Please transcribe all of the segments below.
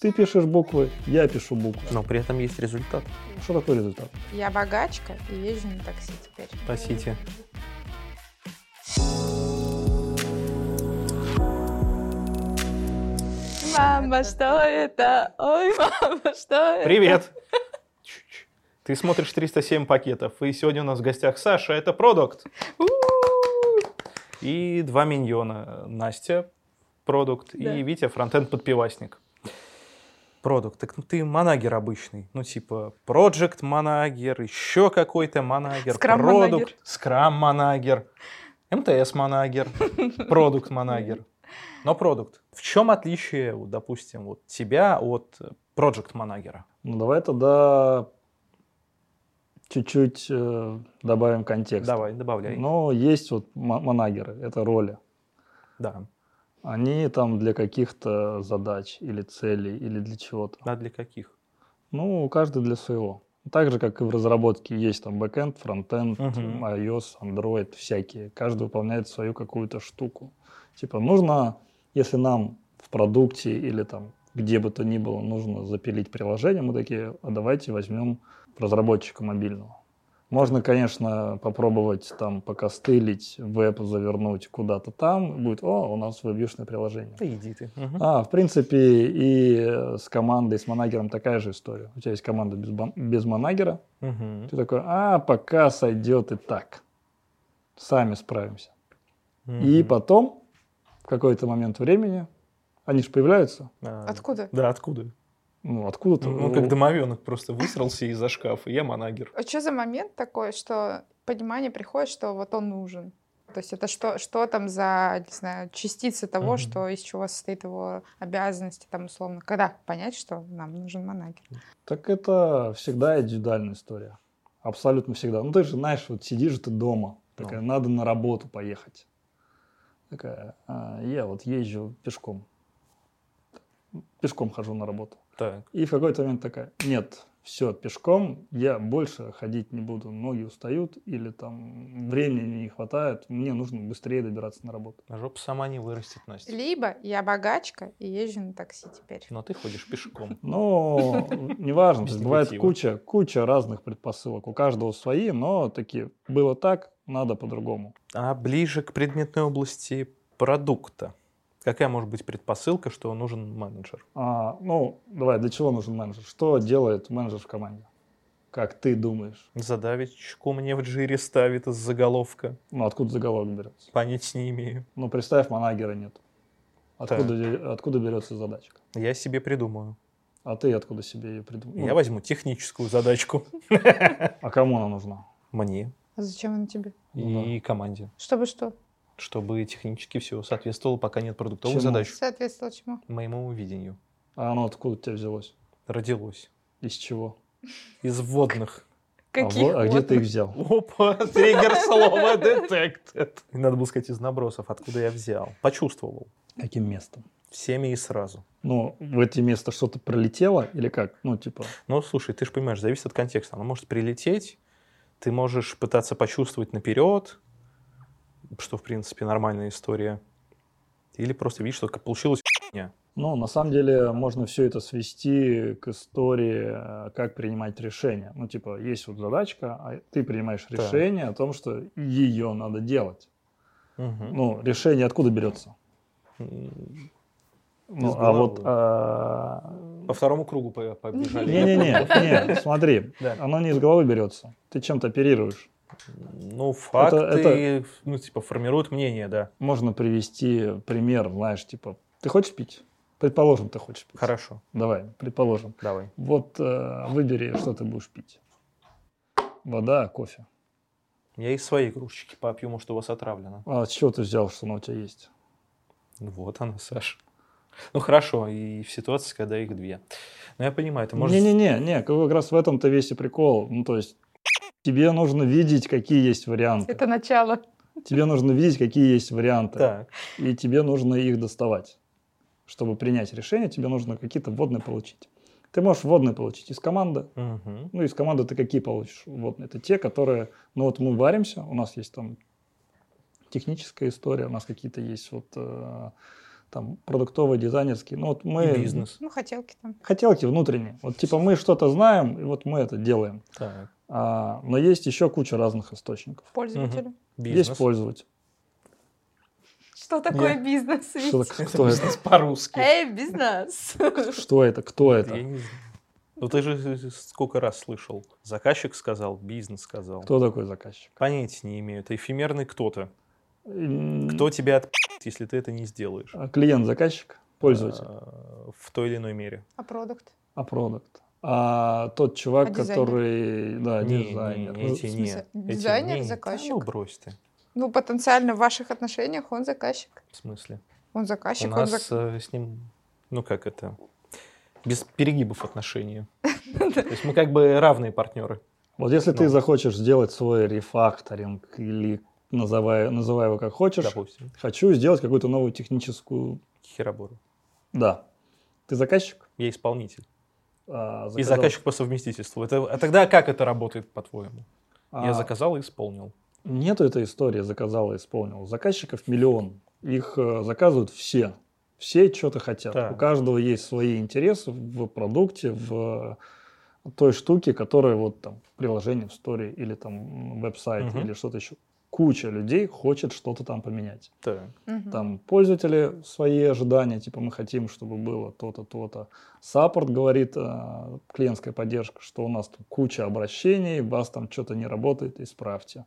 Ты пишешь буквы, я пишу буквы. Но при этом есть результат. Что такое результат? Я богачка и езжу на такси теперь. Спасите. Мама, что это? Ой, мама, что это? Привет! Ты смотришь 307 пакетов, и сегодня у нас в гостях Саша, это продукт. И два миньона. Настя, продукт, Да. и Витя, фронтенд подпивасник. Продукт. Так ну, ты манагер обычный. Ну, типа, проект манагер, еще какой-то манагер, продукт, скрам манагер, МТС манагер, продукт манагер. Но продукт. В чем отличие, вот, допустим, вот тебя от проект манагера? Ну, давай тогда чуть-чуть э, добавим контекст. Давай, добавляй. Но есть вот ма- манагеры, это роли. Да. Они там для каких-то задач или целей, или для чего-то. А для каких? Ну, каждый для своего. Так же, как и в разработке есть там бэкэнд, фронтенд, Мгм. iOS, Android, всякие. Каждый выполняет свою какую-то штуку. Типа нужно, если нам в продукте или там где бы то ни было нужно запилить приложение, мы такие, а давайте возьмем разработчика мобильного. Можно, конечно, попробовать там покостылить, веб завернуть куда-то там, будет, о, у нас веб-юшное приложение. Да иди ты. Мгм. А, в принципе, и с командой, с манагером такая же история. У тебя есть команда без, без манагера, Мгм. ты такой, а, пока сойдет и так. Сами справимся. И Мгм. потом, в какой-то момент времени, они же появляются. А, Откуда? Да, откуда? Ну, откуда-то. Ну, как домовенок просто высрался из-за шкафа. Я манагер. А что за момент такой, что понимание приходит, что вот он нужен? То есть это что, что там за, не знаю, частица того, Мгм. что из чего состоит его обязанности, там, условно. Когда понять, что нам нужен манагер? Так это всегда индивидуальная история. Абсолютно всегда. Ну, ты же знаешь, вот сидишь ты дома, такая, надо на работу поехать. Такая, «А, я вот езжу пешком. Пешком хожу на работу. Так. И в какой-то момент такая, нет, все, пешком я больше ходить не буду. Ноги устают или там времени не хватает. Мне нужно быстрее добираться на работу. Жопа сама не вырастет, Настя. Либо я богачка и езжу на такси теперь. Но ты ходишь пешком. Но неважно, бывает куча, куча разных предпосылок. У каждого свои, но такие, было так, надо по-другому. А ближе к предметной области продукта. Какая может быть предпосылка, что нужен менеджер? А, ну, давай, для чего нужен менеджер? Что делает менеджер в команде? Как ты думаешь? Задавичку мне в джире ставит из заголовка. Ну, откуда заголовок берется? Понять не имею. Ну, представь, манагера нет. Откуда, откуда берется задачка? Я себе придумаю. А ты откуда себе ее придумал? Я возьму техническую задачку. А кому она нужна? Мне А зачем он тебе? Ну и команде. Чтобы что? Чтобы технически все соответствовало, пока нет продуктовых Чему? задач. Соответствовало чему? Моему видению. А оно откуда у тебя взялось? Родилось. Из чего? Из вводных. А, Каких во- а где ты их взял? Опа, триггер слова detected. Надо было сказать из набросов, откуда я взял. Почувствовал. Каким местом? Всеми и сразу. Ну, в эти места что-то пролетело или как? Ну, типа, Ну, слушай, ты же понимаешь, зависит от контекста. Оно может прилететь, ты можешь пытаться почувствовать наперед, что, в принципе, нормальная история. Или просто видишь, что получилось хуйня. ну, на самом деле можно все это свести к истории, э, как принимать решения. Ну, типа, есть вот задачка, а ты принимаешь решение о том, что ее надо делать. Мгм. Ну, решение откуда берется? Ну, а вот... а, По второму кругу по- побежали. Не-не-не, не, смотри, Да. оно не из головы берется. Ты чем-то оперируешь. Ну, факты, это- ну, типа, формируют мнение, да. Можно привести пример, знаешь, типа, ты хочешь пить? Предположим, ты хочешь пить. Хорошо, Давай, предположим. давай. Вот э, выбери, что ты будешь пить. Вода, кофе. Я из своей кружечки попью, может, у вас отравлено. А с чего ты взял, что она у тебя есть? Ну, Вот она, Саша. Ну, хорошо, и в ситуации, когда их две. Но я понимаю, это может... Не-не-не, не, как раз в этом-то весь и прикол. Ну, то есть тебе нужно видеть, какие есть варианты. Это начало. Тебе нужно видеть, какие есть варианты. Так, И тебе нужно их доставать. Чтобы принять решение, тебе нужно какие-то вводные получить. Ты можешь вводные получить из команды. Мгм. Ну, из команды ты какие получишь вводные? Это те, которые... Ну, вот мы варимся, у нас есть там техническая история, у нас какие-то есть вот э, там продуктовый, дизайнерский. Ну вот мы... И бизнес. Ну, хотелки там. Хотелки внутренние. Вот типа мы что-то знаем, и вот мы это делаем. Так. А, но есть еще куча разных источников. Пользователи. Бизнес. Есть пользователь. Что такое Я- бизнес? Что, так- кто это? Бизнес по-русски. Эй, бизнес! Что это? Кто Я это? не знаю. Ну ты же сколько раз слышал. Заказчик сказал, бизнес сказал. Кто такой заказчик? Понятия не имею. Это эфемерный кто-то. Кто тебя отпи***т, если ты это не сделаешь? а Клиент, заказчик, пользователь, А, В той или иной мере. А продукт? а продукт. А тот чувак, А дизайнер? который, да, Не, дизайнер. не, эти В не. смысле, Эти дизайнер, не. заказчик? Ну брось ты. Ну, потенциально в ваших отношениях он заказчик. В смысле? Он У заказчик, он нас зак- э, с ним, ну как это, без перегибов отношения. То есть мы как бы равные партнеры. Вот если ты Ну. захочешь сделать свой рефакторинг или называй, называй его как хочешь, Допустим. хочу сделать какую-то новую техническую... Херобору. Да. Ты заказчик? Я исполнитель. А, И заказал- заказчик по совместительству. Это, а тогда как это работает, по-твоему? Я А, заказал и исполнил. Нету этой истории заказал и исполнил. Заказчиков миллион. Их э, заказывают все. Все что-то хотят. Так. У каждого есть свои интересы в продукте, в той штуке, которая вот там приложение в сторе или там веб-сайт Мгм. или что-то еще. Куча людей хочет что-то там поменять. Так. Мгм. Там пользователи свои ожидания, типа мы хотим, чтобы было то-то, то-то. Саппорт говорит, э, клиентская поддержка, что у нас тут куча обращений, у вас там что-то не работает, исправьте.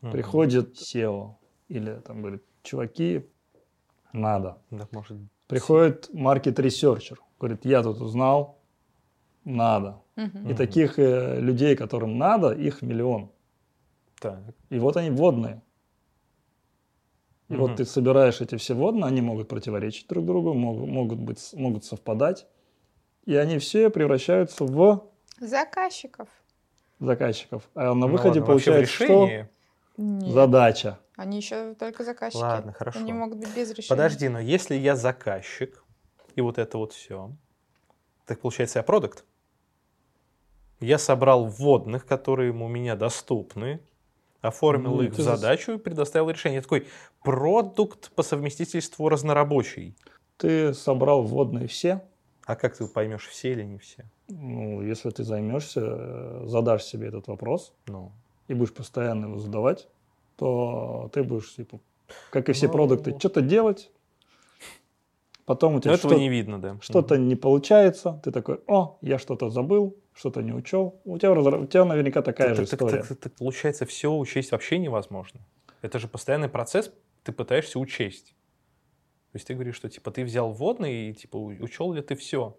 Мгм. Приходит CEO или там говорит, чуваки, надо. Да, может, Приходит market researcher, говорит, я тут узнал, надо. Мгм. И таких э, людей, которым надо, их миллион. Так. И вот они вводные. И Мгм. вот ты собираешь эти все вводные, они могут противоречить друг другу, могут, могут, быть, могут совпадать. И они все превращаются в Заказчиков. заказчиков. А на Ну выходе ладно, получается что? Нет. Задача. Они еще только заказчики. Ладно, хорошо. Они могут быть без решения. Подожди, но если я заказчик, и вот это вот все, так получается я продукт. Я собрал вводных, которые у меня доступны, оформил Ну, их в задачу и предоставил решение. Я такой продукт по совместительству разнорабочий. Ты собрал вводные все. А как ты поймешь, все или не все? Ну, если ты займешься, э, задашь себе этот вопрос Ну, и будешь постоянно его задавать, то ты будешь, типа, как и все Ну. продукты, что-то делать. Потом у но тебя этого что- не видно, да. что-то не получается, ты такой, о, я что-то забыл, что-то не учел. У тебя, у тебя наверняка такая Так- же так- история. так- так- так получается, все учесть вообще невозможно. Это же постоянный процесс, ты пытаешься учесть. То есть ты говоришь, что типа ты взял вводный и типа учел ли ты все.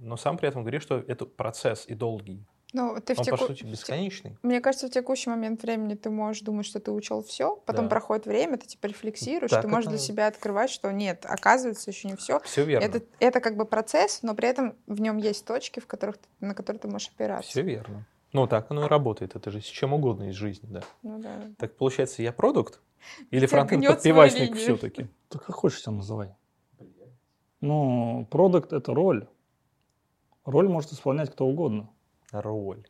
Но сам при этом говоришь, что это процесс и долгий. Ну, ты в Он, по теку- сути, в те- бесконечный. Мне кажется, в текущий момент времени ты можешь думать, что ты учел все, потом Да. проходит время, ты типа рефлексируешь, Так ты можешь это- для себя открывать, что нет, оказывается, еще не все. Все верно. Это, это как бы процесс, но при этом в нем есть точки, в которых, ты- на которые ты можешь опираться. Все верно. Ну, так оно и работает. Это же с чем угодно из жизни, да. Ну да. Так получается, я продукт? Или Витя фронтенд гнет свою подпивасник линию. все-таки? Ты как хочешь себя называй. Ну, продукт – это роль. Роль может исполнять кто угодно. Роль.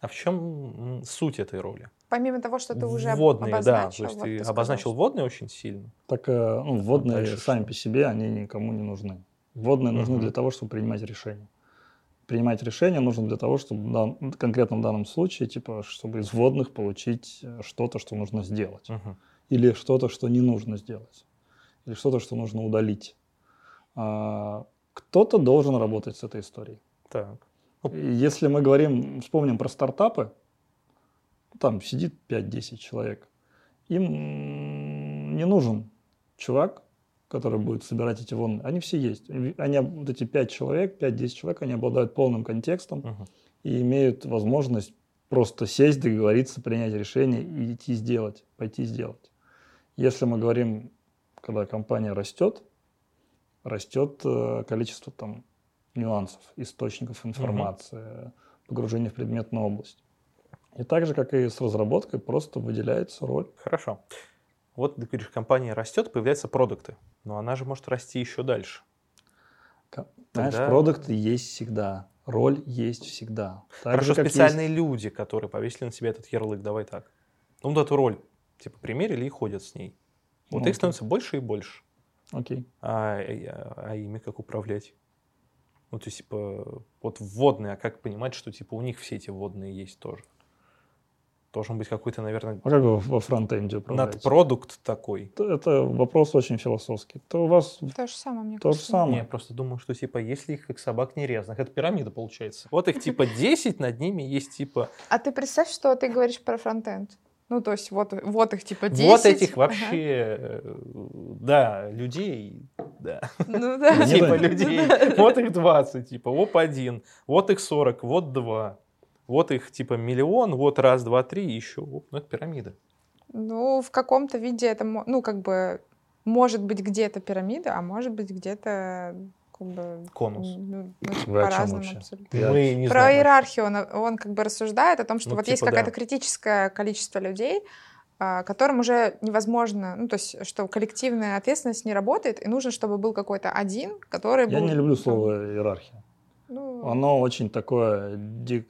А в чем суть этой роли? Помимо того, что ты уже об- Вводные, да. обозначил. То есть вот ты сказал, обозначил что- вводные очень сильно. Так, э, ну, вводные дальше сами что? по себе, они никому не нужны. Вводные нужны Мгм. для того, чтобы принимать решения. Принимать решения нужно для того, чтобы в дан- конкретно в данном случае, типа, чтобы из вводных получить э, что-то, что нужно сделать. Мгм. или что-то, что не нужно сделать, или что-то, что нужно удалить. А, Кто-то должен работать с этой историей. Так. И Если мы говорим, вспомним про стартапы, там сидит 5-10 человек, им не нужен чувак, который будет собирать эти волны. Они все есть. Они, вот эти 5 человек, 5-10 человек, они обладают полным контекстом Мгм. и имеют возможность просто сесть, договориться, принять решение и идти сделать, пойти сделать. Если мы говорим, когда компания растет, растет э, количество там нюансов, источников информации, погружение в предметную область. И так же, как и с разработкой, просто выделяется роль. Хорошо. Вот ты говоришь, компания растет, появляются продукты. Но она же может расти еще дальше. Знаешь, Тогда- продукт есть всегда, роль есть всегда. Так Хорошо, же, специальные люди, которые повесили на себя этот ярлык, давай так. Ну, вот эту роль, типа, примерили и ходят с ней. Вот Ну, их становится больше и больше. Окей. А, а, а ими как управлять? Ну, то есть, типа, вот вводные, а как понимать, что, типа, у них все эти вводные есть тоже? Должен быть какой-то, наверное, А как вы во фронтенде управляете? надпродукт такой. Это- вопрос очень философский. То у вас То же самое, мне то же кажется. самое. Не, я просто думаю, что, типа, если их как собак нерезанных, это пирамида получается. Вот их, типа, 10, над ними есть, типа, А ты представь, что ты говоришь про фронтенд. Ну, то есть вот, вот их типа 10. вот этих Ага. вообще, э, да, людей, да. Ну да. Типа да. людей. Вот их 20, типа, оп, один, вот их 40, вот два. Вот их, типа, миллион, вот раз, два, три, еще. Оп, Ну, это пирамида. Ну, в каком-то виде это, ну, как бы, может быть где-то пирамида, а может быть где-то, как бы, Конус. ну, ну, Вы о чем вообще? абсолютно. Я- Мы не Про знаем. иерархию он, он как бы рассуждает о том, что Ну, вот есть типа, какое-то да. критическое количество людей, а, которым уже невозможно, ну, то есть, что коллективная ответственность не работает, и нужно, чтобы был какой-то один, который Я был... не люблю слово иерархия. Ну, Оно очень такое,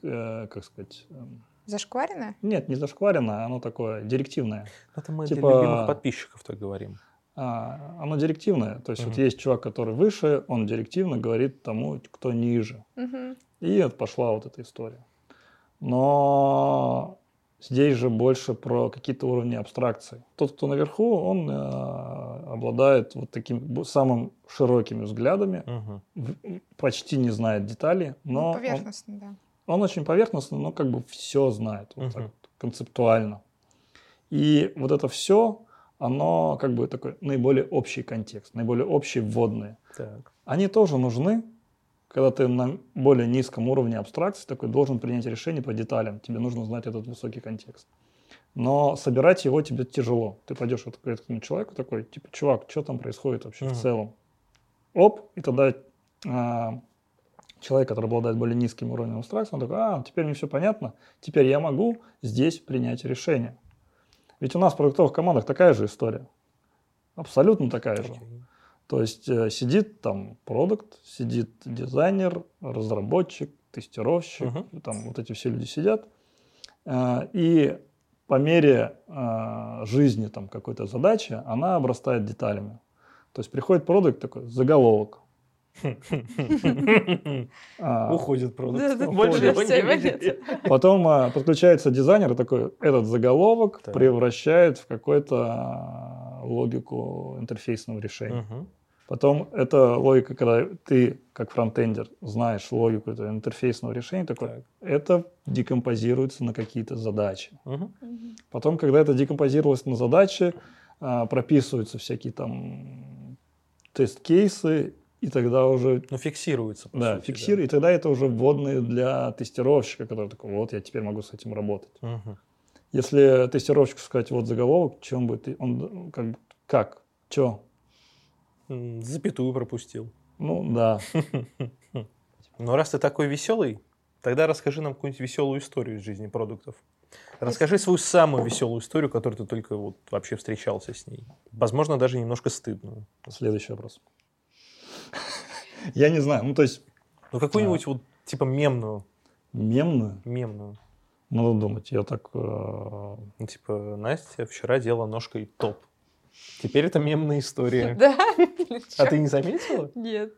э, как сказать, эм, зашкваренное? нет, не зашкваренное, оно такое директивное. Это мы Типа- для любимых подписчиков так говорим. А, оно директивное. То есть вот Мгм. есть чувак, который выше, он директивно говорит тому, кто ниже. Мгм. И вот пошла вот эта история. Но здесь же больше про какие-то уровни абстракции. Тот, кто наверху, он э, обладает вот таким самым широкими взглядами, в- почти не знает деталей, Ну, но он, поверхностно, да. он очень поверхностно, но как бы все знает, вот так Мгм. вот, концептуально. И вот это все, оно как бы такой наиболее общий контекст, наиболее общие вводные. Так. Они тоже нужны, когда ты на более низком уровне абстракции такой должен принять решение по деталям. Тебе нужно знать этот высокий контекст. Но собирать его тебе тяжело. Ты пойдешь вот к этому человеку такой, типа, чувак, что там происходит вообще Мгм. в целом? Оп, и тогда а, человек, который обладает более низким уровнем абстракции, он такой, а, теперь мне все понятно, теперь я могу здесь принять решение. Ведь у нас в продуктовых командах такая же история. Абсолютно такая же. То есть э, сидит там продукт, сидит дизайнер, разработчик, тестировщик, Мгм. там вот эти все люди сидят. Э, И по мере э, жизни там какой-то задачи она обрастает деталями. То есть приходит продукт такой, заголовок. А, Уходит продукт. Больше его не видели. Потом а, подключается дизайнер и такой, этот заголовок превращает в какую-то а, логику интерфейсного решения. Потом эта логика, когда ты, как фронтендер, знаешь логику этого интерфейсного решения, такой, Так. это декомпозируется на какие-то задачи. Мгм. Потом, когда это декомпозировалось на задачи, прописываются всякие там тест-кейсы, и тогда уже Ну, фиксируется. по да, сути, фиксируй, и тогда это уже вводные для тестировщика, который такой, вот я теперь могу с этим работать. Мгм. Если тестировщику сказать, вот заголовок, что он будет, он как, бы, как, что, М, Запятую пропустил. ну да, Но раз ты такой веселый, тогда расскажи нам какую-нибудь веселую историю из жизни продуктов. Расскажи свою самую веселую историю, которую ты только вот вообще встречался с ней. Возможно, даже немножко стыдную. Следующий вопрос. Я не знаю, ну то есть Ну, какую-нибудь вот типа мемную. мемную, Мемную. надо думать, я так... э, Ну, типа, Настя вчера делала ножкой топ. Теперь это мемная история. Да? А ты не заметила? Нет.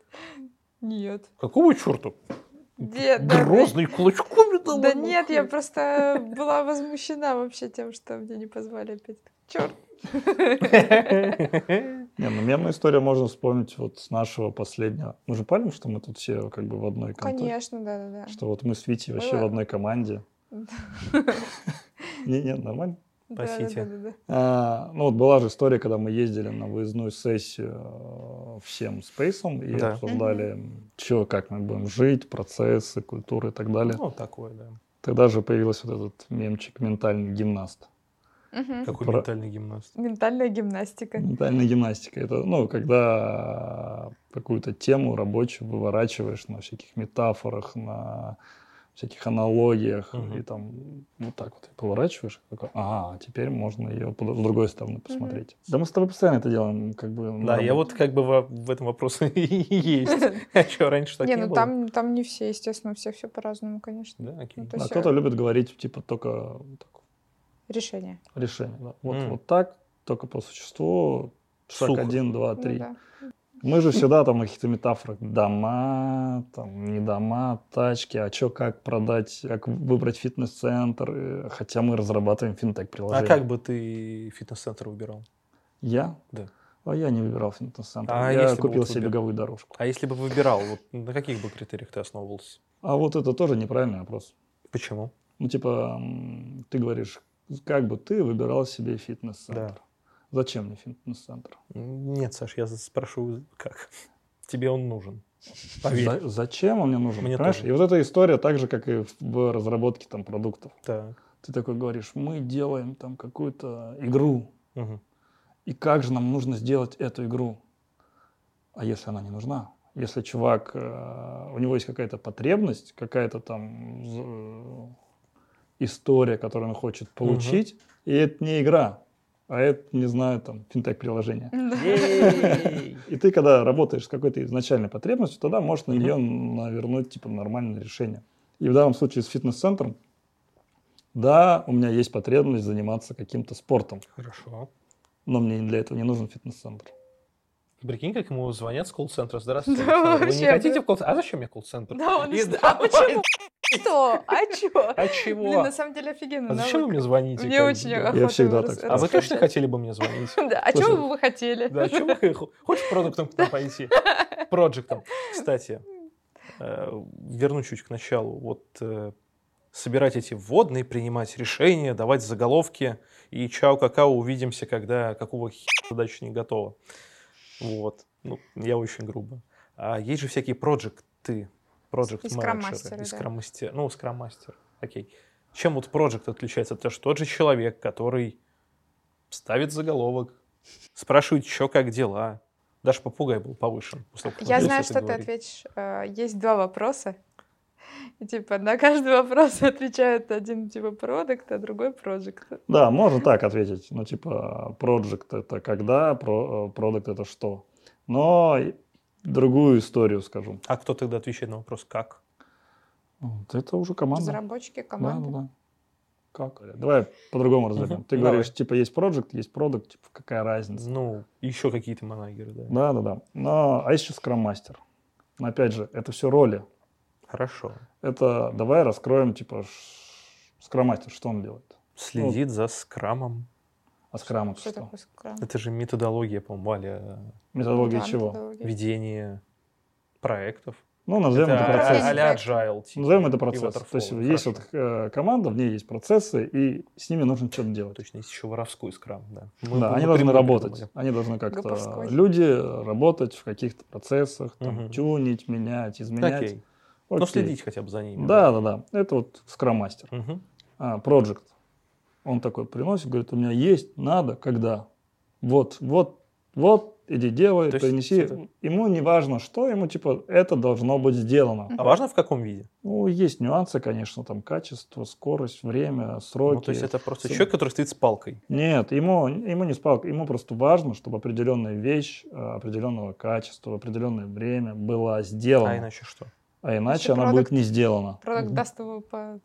Нет. Какого черта? Нет, да, Грозный кулачком Да, да нет, я просто была возмущена вообще тем, что мне не позвали опять. Черт. Не, ну мемная история можно вспомнить вот с нашего последнего. Мы же помним, что мы тут все как бы в одной конторе? Конечно, да-да-да. Что вот мы с Витей вообще в одной команде. Не-не, нормально. Спасите. Да-да-да-да-да. А, ну вот была же история, когда мы ездили на выездную сессию э, всем спейсом и Да. обсуждали, что, как мы будем жить, процессы, культуры и так далее. Ну, такое, да. Тогда же появился вот этот мемчик «Ментальный гимнаст». Мгм. Какой Про- ментальный гимнаст. Ментальная гимнастика. Ментальная гимнастика. Это, ну, когда какую-то тему рабочую выворачиваешь на всяких метафорах, на всяких аналогиях, Мгм. и там вот так вот поворачиваешь, и такой, ага, теперь можно ее с другой стороны посмотреть. Да мы с тобой постоянно это делаем, как бы. Да, я работе. вот как бы во- в этом вопросе и есть. А что, раньше так Не, не ну было? там, там не все, естественно, у всех все по-разному, конечно. Да, окей. Ну, А кто-то любит говорить, типа, только так, Решение. решение. да. Вот, М. вот так, только по существу, Шаг Сухо. один, два, Ну три. да. Мы же всегда там о каких-то метафорах. Дома, там, не дома, тачки, а что, как продать, как выбрать фитнес-центр. э, Хотя мы разрабатываем А финтех-приложение. как бы ты фитнес-центр выбирал? Я? Да. А я не выбирал фитнес-центр. А я купил себе выбир- беговую дорожку. А если бы выбирал, вот на каких бы критериях ты основывался? А вот это тоже неправильный вопрос. Почему? Ну, типа, ты говоришь, как бы ты выбирал себе фитнес-центр? Да. Зачем мне фитнес-центр? Нет, Саш, я спрашиваю, как? Тебе он нужен. Поверь. За- зачем он мне нужен? Мне Понимаешь? тоже. И вот эта история так же, как и в разработке там продуктов. Так. Ты такой говоришь, мы делаем там какую-то игру, Мгм. и как же нам нужно сделать эту игру? А если она не нужна? Если чувак, э, у него есть какая-то потребность, какая-то там история, которую он хочет получить, и это не игра, а это, не знаю, там, финтех-приложение. И ты, когда работаешь с какой-то изначальной потребностью, тогда можешь на нее навернуть типа нормальное решение. И в данном случае с фитнес-центром, да, у меня есть потребность заниматься каким-то спортом, Хорошо. но мне для этого не нужен фитнес-центр. Прикинь, как ему звонят с колл-центра. Здравствуйте, Да, вы не хотите да. в колл-центр? А зачем мне колл-центр? Да, он И А почему? Что? А чё? А Блин, чего? на самом деле офигенно. А зачем вы мне звоните? Мне бы, очень охота всегда так. А вы точно хотели бы мне звонить? Да, а чего бы вы хотели? Да, чё вы х- хочешь продуктом к нам пойти? Проджектом. Кстати, э, верну чуть к началу. Вот э, собирать эти вводные, принимать решения, давать заголовки. И чао, какао, увидимся, когда какого хера задача не готова. Вот. Ну, я очень грубо. А есть же всякие проекты, проект И скрам-мастеры, да. мастер Ну, скрам-мастер. Окей. Чем вот проект отличается? Это же тот же человек, который ставит заголовок, спрашивает, что, как дела. Даже попугай был повышен. после того, как Я знаю, что ты говорить. ответишь. Э, Есть два вопроса. И типа на каждый вопрос отвечает один типа продукт, а другой проект. Да, можно так ответить. Ну, типа, project это когда, про- э, продукт это что. Но и другую историю скажу. А кто тогда отвечает на вопрос «как»? Вот это уже команда. Разработчики, Да, команды. да, да. Как? Давай по-другому разберем. Ты давай. говоришь, типа, есть project, есть продукт, типа, какая разница? Ну, еще какие-то манагеры, да. Да, да, да. Но, а есть еще скрам-мастер. Но опять же, это все роли. Хорошо. Это давай раскроем, типа, скрам-мастер, что он делает? Следит за скрамом. А скрам это Что что? такое скрам? Это же методология, по-моему, Валя, Методология Да, чего? методология. ведения проектов. Ну, назовем это, Это процесс. а-ля agile. типа, Назовем это процесс. waterfall. То есть есть вот Хорошо. э, команда, в ней есть процессы, и с ними нужно что-то делать. Точно, есть еще воровской скрам, да. Мы- да, мы они должны работать. Они должны как-то... Гоповской. Люди работать в каких-то процессах, там, Мгм. тюнить, менять, изменять. Окей. Ну, Окей. следить хотя бы за ними. Да, да, да. Это вот скрам-мастер. Мгм. А, project. Он такой приносит, говорит, у меня есть, надо, когда. Вот, вот, вот, иди делай, То принеси. это- Ему не важно, что, ему типа это должно быть сделано. А важно в каком виде? Ну, есть нюансы, конечно, там качество, скорость, время, сроки. Ну, то есть это просто человек, который стоит с палкой. Нет, ему, ему не спалка, ему просто важно, чтобы определенная вещь э, определенного качества определенное время была сделана. А иначе что? А иначе Если она продукт- будет не сделана. Продукт даст его по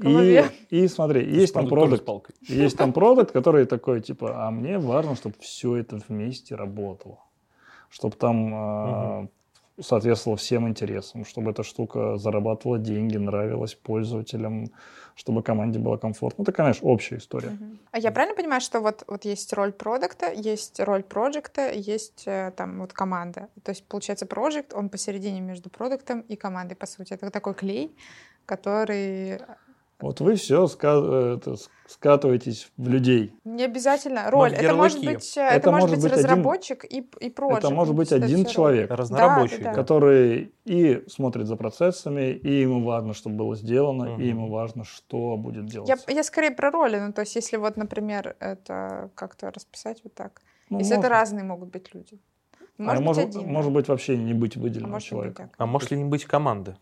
И, и смотри, есть там продукт есть там продукт, который такой, типа, а мне важно, чтобы все это вместе работало. Чтобы там э, соответствовало всем интересам, чтобы эта штука зарабатывала деньги, нравилась пользователям, чтобы команде было комфортно. Это, конечно, общая история. Мгм. А я правильно понимаю, что вот, вот есть роль продукта, есть роль проекта, есть э, там вот команда. То есть, получается, проект, он посередине между продуктом и командой, по сути. Это такой клей, который... Вот вы все скатываетесь в людей. Не обязательно роль. Это может быть, э, Это это, может быть быть один- разработчик и, и проект. Это может быть один человек, Разнорабочий. Да, да, да. который и смотрит за процессами, и ему важно, чтобы было сделано, Мгм. и ему важно, что будет делаться. Я, я скорее про роли. Ну, то есть, если вот, например, это как-то расписать вот так. Ну, если это можно. разные могут быть люди. Может а быть, может, один. может быть вообще не быть а выделенным быть человеком. так. А может ли не быть команды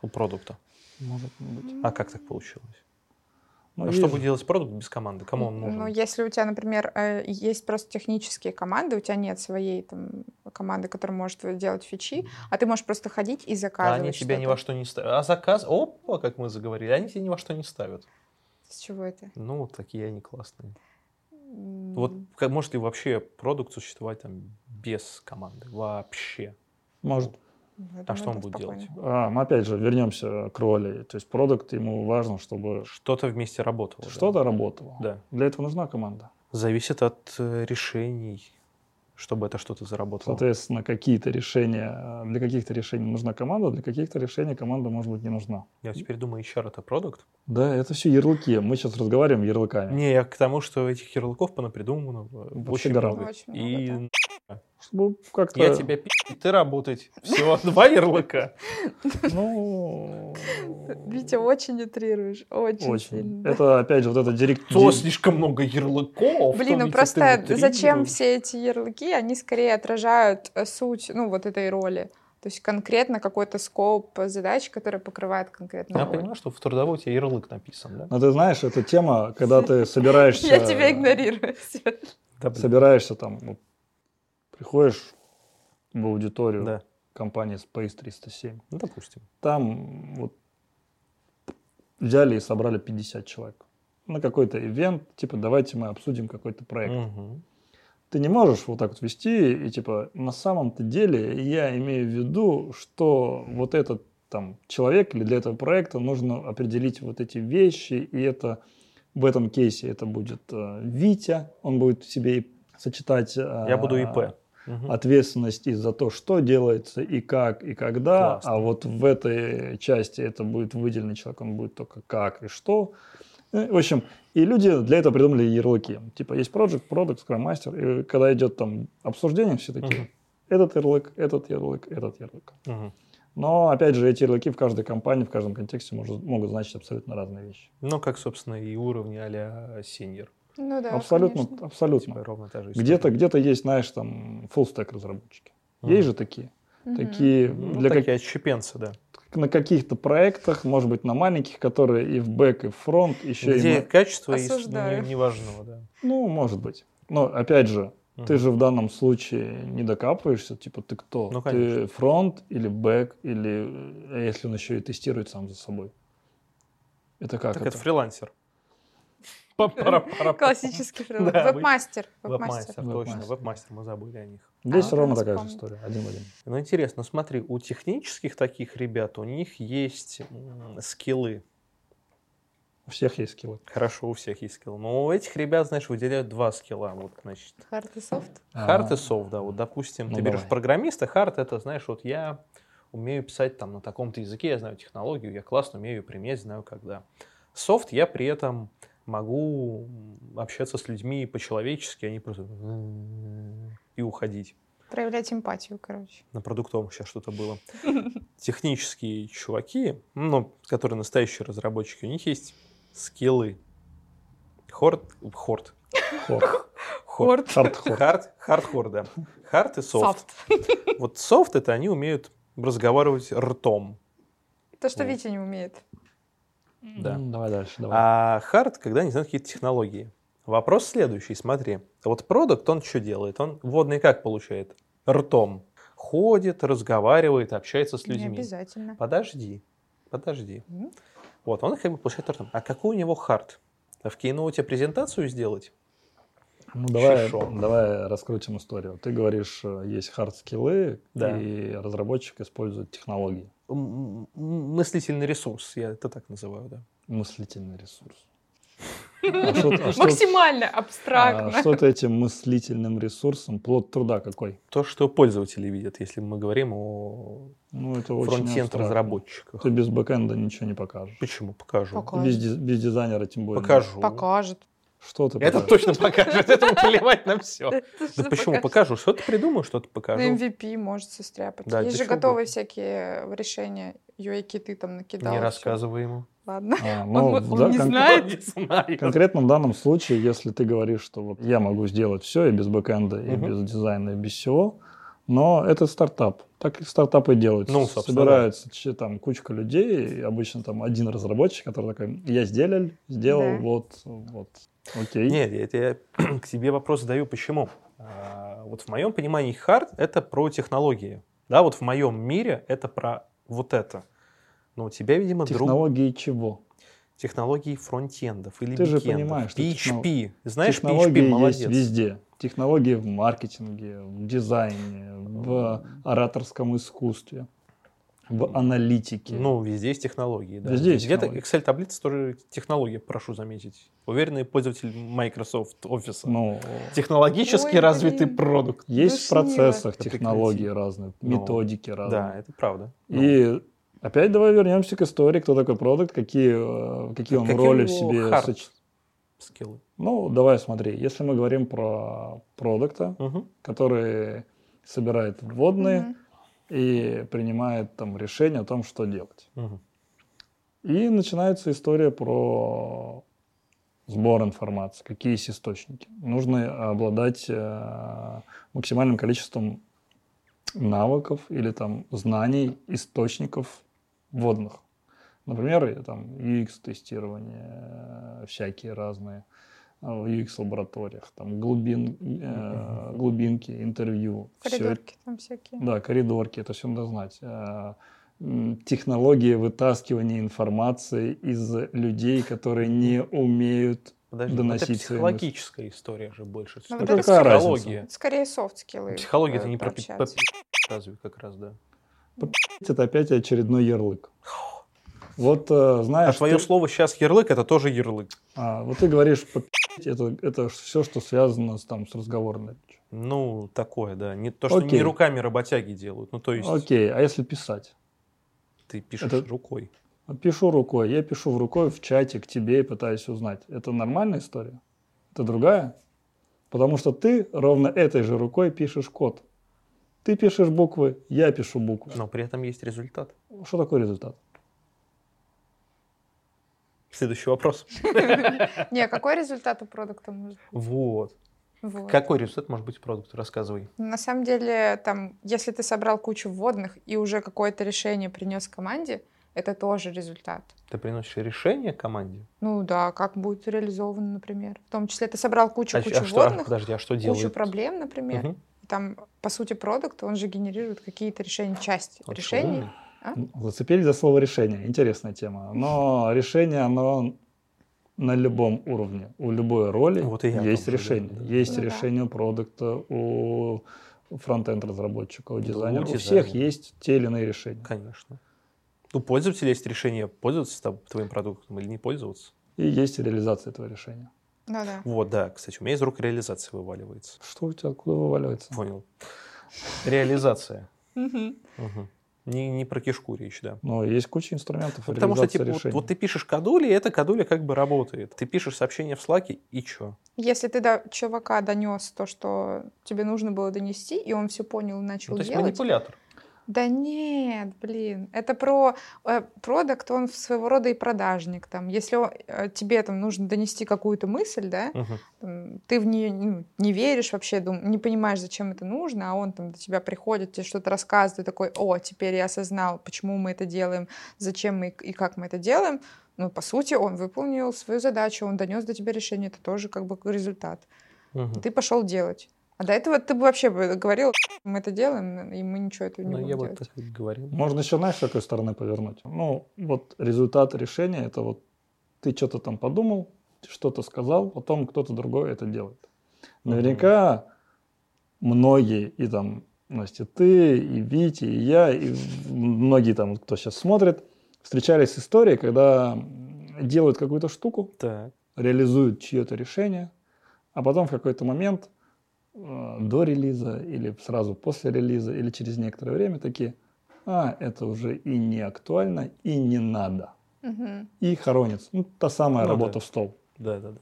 у продукта? Может быть. А как так получилось? Ну, а что будет делать продукт без команды? Кому он нужен? Ну, если у тебя, например, э, есть просто технические команды, у тебя нет своей там команды, которая может делать фичи, а ты можешь просто ходить и А заказывать они тебя ни во что не ставят. А заказ, опа, как мы заговорили, они тебя ни во что не ставят. С чего это? Ну, вот такие они классные. Вот как, может ли вообще продукт существовать там без команды? Вообще. Может. Я А думаю, что он да, будет спокойно. делать? А, мы опять же вернемся к роли. То есть продукт ему важно, чтобы Что-то вместе работало. да. что-то работало. Да. Для этого нужна команда. Зависит от э, решений, чтобы это что-то заработало. Соответственно, какие-то решения, э, для каких-то решений нужна команда, для каких-то решений команда может быть не нужна. Я теперь думаю, HR это продукт. Да, это все ярлыки. Мы сейчас разговариваем ярлыками. Не, я к тому, что этих ярлыков понапридумано э, очень много. Очень И много, Чтобы как-то... я тебя пи***, ты работать. Всего два ярлыка. Ну... Витя, очень утрируешь, очень, Очень. сильно. Это, опять же, вот это директ... То слишком много ярлыков. Блин, ну Витя, просто зачем все эти ярлыки? Они скорее отражают э, суть, ну, вот этой роли. То есть конкретно какой-то скоп задач, который покрывает конкретную Я роль. понимаю, что в трудовой у тебя ярлык написан, да? Но ты знаешь, это тема, когда ты собираешься... Я тебя игнорирую. Собираешься там, вот, приходишь в аудиторию Да, компании Space 307. ну, допустим. Там вот взяли и собрали 50 человек на какой-то ивент, типа, давайте мы обсудим какой-то проект. Мгм. Ты не можешь вот так вот вести и типа, на самом-то деле я имею в виду, что вот этот там человек или для этого проекта нужно определить вот эти вещи, и это в этом кейсе это будет э, Витя, он будет себе сочетать э, Я буду ИП. Мгм. ответственность и за то, что делается, и как, и когда. Классно. А вот в этой части это будет выделенный человек, он будет только как и что. Э, В общем, и люди для этого придумали ярлыки. Типа есть project, product, scrum master. И когда идет там обсуждение, все такие, Мгм. этот ярлык, этот ярлык, этот ярлык. Мгм. Но, опять же, эти ярлыки в каждой компании, в каждом контексте может- могут значить абсолютно разные вещи. Ну, как, собственно, и уровни а-ля senior. Ну да, абсолютно, конечно. абсолютно. Типа ровно та же. Где-то, где-то есть, знаешь, там, full stack разработчики. Мгм. Есть же такие. Мгм. Такие, Ну, для, как- такие отщепенцы, да. на каких-то проектах, может быть, на маленьких, которые и в бэк, и в фронт, еще и... Где на- качество и Осуждаю. не- неважного, да. Ну, может быть. Но, опять же, ты Мгм. же в данном случае не докапываешься, типа, ты кто? Ну, ты фронт или бэк, или э, если он еще и тестирует сам за собой? Это как Так это? это фрилансер. Классический фриланс. Веб-мастер. Веб-мастер, точно, Веб-мастер. мы забыли о них. Здесь А, ровно такая же история, один в один. Ну, интересно, смотри, у технических таких ребят, у них есть скиллы. У всех есть скиллы. Хорошо, у всех есть скиллы. Но у этих ребят, знаешь, выделяют два скилла. Вот, значит, Hard и софт. хард и софт, да. Вот, допустим, Ну, ты берешь давай. программиста, hard это, знаешь, вот я умею писать там на таком-то языке, я знаю технологию, я классно умею ее применять, знаю когда. Софт я при этом могу общаться с людьми по-человечески, а не просто и уходить. Проявлять эмпатию, короче. на продуктовом сейчас что-то было. Технические чуваки, ну, которые настоящие разработчики, у них есть скиллы. Хорд, хорд, Хор. хорд, хард, хардхор, да. Hard и софт. Вот софт это они умеют разговаривать ртом. То, что. Витя не умеет. Да. М, Давай дальше, давай. А hard, когда они знают какие-то технологии. Вопрос следующий, смотри. Вот продукт, он что делает? Он вводные как получает? Ртом. Ходит, разговаривает, общается с Не людьми. обязательно. Подожди, подожди. Мгм. Вот, он как бы получает ртом. А какой у него hard? В Keynote е презентацию сделать? Ну, давай, давай раскрутим историю. Ты говоришь, э, есть хард-скиллы, Да. и разработчик использует технологии. М- Мыслительный ресурс, я это так называю, да. Мыслительный ресурс. А что, а что- Максимально а абстрактно. что ты этим мыслительным ресурсом, плод труда какой? То, что пользователи видят, если мы говорим о Ну, это фронтенд разработчиках. Ты без бэкэнда ничего не покажешь. Почему? Покажу. Покажет. Без, диз- без дизайнера тем более. Покажу. Покажет. Что ты Это покажешь? точно покажет, этому плевать на все. Это Да что почему? Покажу. Что-то придумаю, что-то На покажу. MVP может состряпать. Да, Есть да же готовые всякие решения. UI-киты там накидал. Не рассказывай ему. Ладно. А, Он- ну, он да, не знает. Не знаю. В конкретном данном случае, если ты говоришь, что вот я могу сделать все и без бэкэнда, и без дизайна, и без всего, но это стартап. Так и стартапы делают. Ну, собственно, Собираются че- там кучка людей, и обычно там один разработчик, который такой, я сделал, сделал, Да. вот, вот, окей. Нет, я, я к тебе вопрос задаю, почему. А, вот в моем понимании хард это про технологии. Да, вот в моем мире это про вот это. Но у тебя, видимо, друг... Технологии чего? технологии фронтендов или Ты же понимаешь, что PHP. Знаешь, Технологии PHP есть молодец. везде. Технологии в маркетинге, в дизайне, в ораторском искусстве, в аналитике. Ну, везде есть технологии. Да. Везде есть Где-то. Excel-таблица тоже технология, прошу заметить. Уверенный пользователь Microsoft Office. Ну, Технологически Ой, развитый блин. продукт. есть в Душнило. процессах Это технологии прекрати. разные, Ну, методики разные. Да, это правда. Ну, И опять давай вернемся к истории, кто такой продукт, какие, э, какие он Какие роли в себе hard соч- скиллы. Ну, давай смотри, если мы говорим про продукта, Мгм. который собирает вводные Мгм. И принимает там решение о том, что делать. Мгм. И начинается история про сбор информации, какие есть источники. Нужно обладать э, максимальным количеством навыков или там знаний, источников вводных. Например, там UX-тестирование, э, всякие разные э, в UX-лабораториях, там глубин, э, глубинки, интервью. Коридорки там всякие. да, коридорки, это все надо знать. Э, Технологии вытаскивания информации из людей, которые не умеют Подожди, доносить это свои психологическая история же больше. Ну, вот это психология. Скорее софт-скиллы. Психология это э, не про разве как раз, да. Это опять очередной ярлык. Вот э, знаешь, А твое ты- слово сейчас ярлык, это тоже ярлык. а, вот ты говоришь, это, это все, что связано с, там, с разговорной речью. Ну, такое, да. Не, то, что Окей. не руками работяги делают. Ну, то есть Окей, а если писать? ты пишешь Это- рукой. Пишу рукой, я пишу в рукой в чате к тебе и пытаюсь узнать. Это нормальная история? Это другая? Потому что ты ровно этой же рукой пишешь код. Ты пишешь буквы, я пишу буквы. Но при этом есть результат. Что такое результат? Следующий вопрос. Не, какой результат у продукта может Вот. Вот. Какой результат может быть у продукта? Рассказывай. На самом деле, там, если ты собрал кучу вводных и уже какое-то решение принес команде, это тоже результат. Ты приносишь решение команде? Ну да, как будет реализовано, например. В том числе ты собрал кучу А, кучу а что, а, вводных, подожди, а что кучу делает? проблем, например. И Там, по сути, продукт, он же генерирует какие-то решения, части Вот решений. умный. Зацепились за слово решение. Интересная тема. Но решение, оно на любом уровне. У любой роли Вот и я о есть том решение. да, да. Есть Ну да. решение у продукта, у фронтенд разработчика, у Да, у дизайнера. У всех дизайнера. есть те или иные решения. Конечно. У пользователя есть решение, пользоваться там твоим продуктом или не пользоваться. И есть реализация этого решения. Ну да. Вот, да, кстати, у меня из рук реализация вываливается. Что у тебя откуда вываливается? Понял. Реализация. Мгм. Не, не про кишку речь, да. Но есть куча инструментов Ну, Потому что, типа, вот, решений. вот ты пишешь кадули, и эта кадуля как бы работает. Ты пишешь сообщение в слаке, и чё? Если ты до чувака донес то, что тебе нужно было донести, и он все понял и начал Ну, то есть делать. манипулятор. Да нет, блин, это про э, продукт, он своего рода и продажник. Там, если он- э, тебе там нужно донести какую-то мысль, да, там, ты в нее ну, не веришь вообще, дум- не понимаешь, зачем это нужно, а он там до тебя приходит, тебе что-то рассказывает, такой, о, теперь я осознал, почему мы это делаем, зачем мы и как мы это делаем. Ну, по сути, он выполнил свою задачу, он донес до тебя решение, это тоже как бы результат. Мгм. Ты пошел делать. А до этого ты бы вообще бы говорил, мы это делаем, и мы ничего этого не Ну, будем я делать. вот так и говорил. Можно еще, знаешь, с какой стороны повернуть? Ну, вот результат решения, это вот ты что-то там подумал, что-то сказал, потом кто-то другой это делает. Наверняка многие, и там, Настя, ты, и Витя, и я, и многие там, кто сейчас смотрит, встречались с историей, когда делают какую-то штуку, Так. реализуют чье-то решение, а потом в какой-то момент до релиза или сразу после релиза или через некоторое время такие, а, это уже и не актуально, и не надо. Мгм. И хоронится. Ну, та самая Ну работа да. в стол. Да, да, да.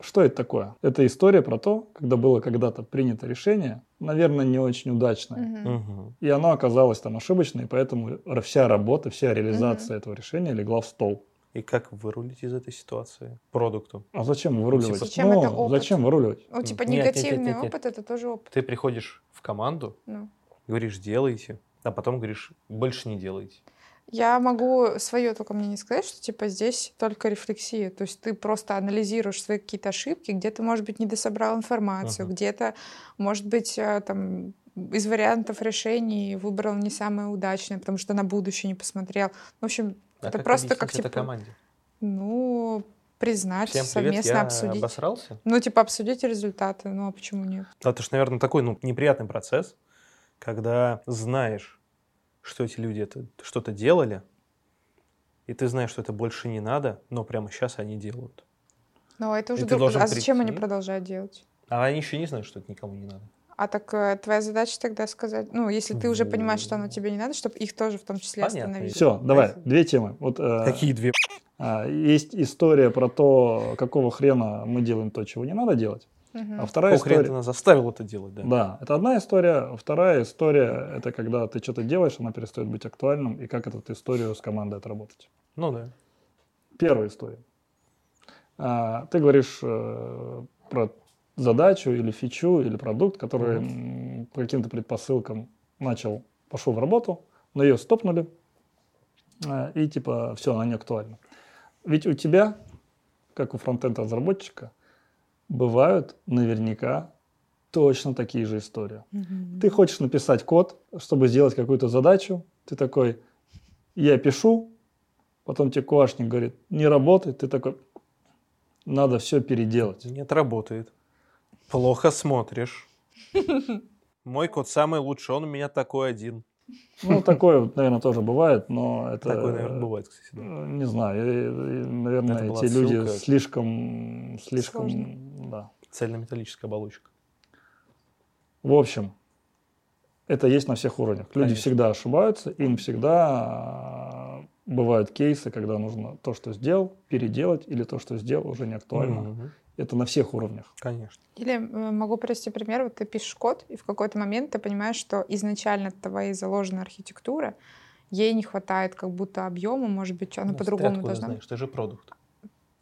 Что это такое? Это история про то, когда было когда-то принято решение, наверное, не очень удачное. Мгм. И оно оказалось там ошибочное, и поэтому вся работа, вся реализация этого решения легла в стол. И как вырулить из этой ситуации? Продукту. А зачем выруливать? Зачем Ну, это опыт? Зачем выруливать? Ну, типа, Нет, нет, нет, негативный нет, нет. опыт это тоже опыт. Ты приходишь в команду, Ну. говоришь, делайте, а потом говоришь, больше не делайте. Я могу свое только мне не сказать, что типа здесь только рефлексия. То есть ты просто анализируешь свои какие-то ошибки, где-то, может быть, не дособрал информацию, Ага. где-то, может быть, э, там из вариантов решений выбрал не самое удачное, потому что на будущее не посмотрел. В общем, А это просто объяснить как типа, команде? ну, признать, Всем привет, совместно я обсудить. обосрался. Ну, типа, обсудить результаты. Ну, а почему нет? Это же, наверное, такой ну, неприятный процесс, когда знаешь, что эти люди это что-то делали, и ты знаешь, что это больше не надо, но прямо сейчас они делают. Ну, это уже И друг- А зачем они прийти. продолжают делать? А они еще не знают, что это никому не надо. А так э, твоя задача тогда сказать, ну, если ты уже понимаешь, что оно тебе не надо, чтобы их тоже в том числе Понятно. остановить. Все, давай, две темы. Вот, э, Какие две? а, есть история про то, какого хрена мы делаем то, чего не надо делать. Мгм. А вторая Какого хрена ты история... нас заставил это делать, да? Да, это одна история. Вторая история – это когда ты что-то делаешь, она перестает быть актуальным, и как эту историю с командой отработать. Ну да. Первая история. А, Ты говоришь э, про задачу или фичу или продукт, который м, по каким-то предпосылкам начал, пошел в работу, но ее стопнули, э, и типа все, она не актуальна. Ведь у тебя, как у фронтенд разработчика, бывают наверняка точно такие же истории. Мгм. Ты хочешь написать код, чтобы сделать какую-то задачу. Ты такой, я пишу, потом тебе куашник говорит, не работает. Ты такой, надо все переделать. Нет, работает. Плохо смотришь. Мой код самый лучший, он у меня такой один. Ну, такое, наверное, тоже бывает, но это... Такое, наверное, бывает, кстати. да. э, Не знаю, наверное, эти люди ссылка. слишком, слишком, Сложно. да. Цельнометаллическая оболочка. В общем, это есть на всех уровнях. Люди Конечно. всегда ошибаются, им всегда э, бывают кейсы, когда нужно то, что сделал, переделать, или то, что сделал, уже не актуально. Мгм. Это на всех уровнях. Конечно. Или э, могу привести пример, вот ты пишешь код, и в какой-то момент ты понимаешь, что изначально твоей заложенная архитектура, ей не хватает как будто объема, может быть, она Ну, по-другому должна знаешь? Ты же продукт.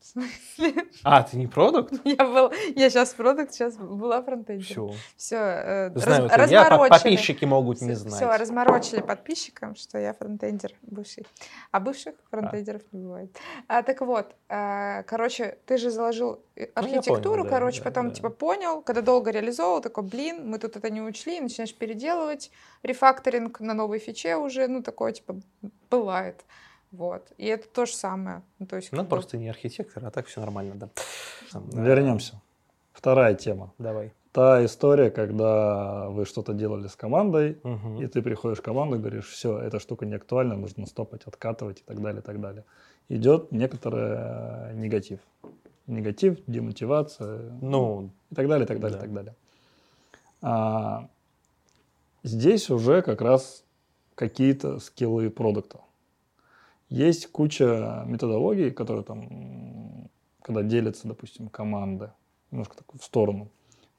В смысле? А, ты не продукт? Я, был, я сейчас продукт, сейчас была фронтендером. Все. Все, это я, под- подписчики могут не знать. Все, разморочили подписчикам, что я фронтендер бывший. А бывших фронтендеров не бывает. А, так вот, а, короче, ты же заложил э, Ну, архитектуру, понял, да, короче, да, потом да. типа понял, когда долго реализовывал, такой, блин, мы тут это не учли, начинаешь переделывать, рефакторинг на новой фиче уже, ну, такое, типа, бывает. Вот. И это то же самое. Ну, то есть, Ну, как бы- просто не архитектор, а так все нормально, да. Да. Вернемся. Вторая тема. Давай. Та история, когда вы что-то делали с командой, Мгм. и ты приходишь в команду и говоришь, все, эта штука не актуальна, нужно стопать, откатывать и так далее, и так далее. Идет некоторый э, негатив. Негатив, демотивация Ну, и так далее, и так далее, Да. и так далее. А, здесь уже как раз какие-то скиллы продукта. Есть куча методологий, которые там, когда делятся, допустим, команды, немножко так в сторону,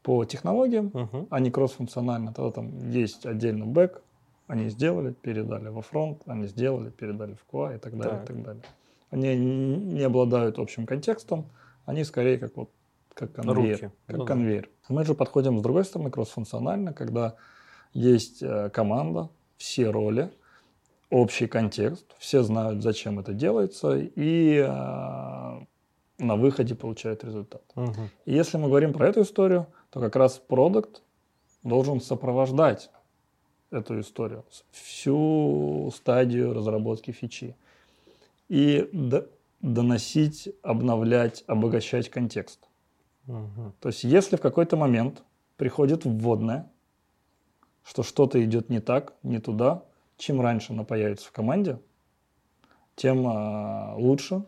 по технологиям, мгм. они кроссфункциональны. Тогда там есть отдельно бэк, они сделали, передали во фронт, они сделали, передали в QA и так далее, Так. и так далее. Они не обладают общим контекстом, они скорее как вот как конвейер. Руки. Как Ну да. конвейер. Мы же подходим с другой стороны кроссфункционально, когда есть э, команда, все роли, общий контекст, все знают, зачем это делается, и э, на выходе получают результат. Мгм. И если мы говорим про эту историю, то как раз продукт должен сопровождать эту историю, всю стадию разработки фичи. И доносить, обновлять, обогащать контекст. Мгм. То есть если в какой-то момент приходит вводная, что что-то идет не так, не туда, чем раньше она появится в команде, тем а, лучше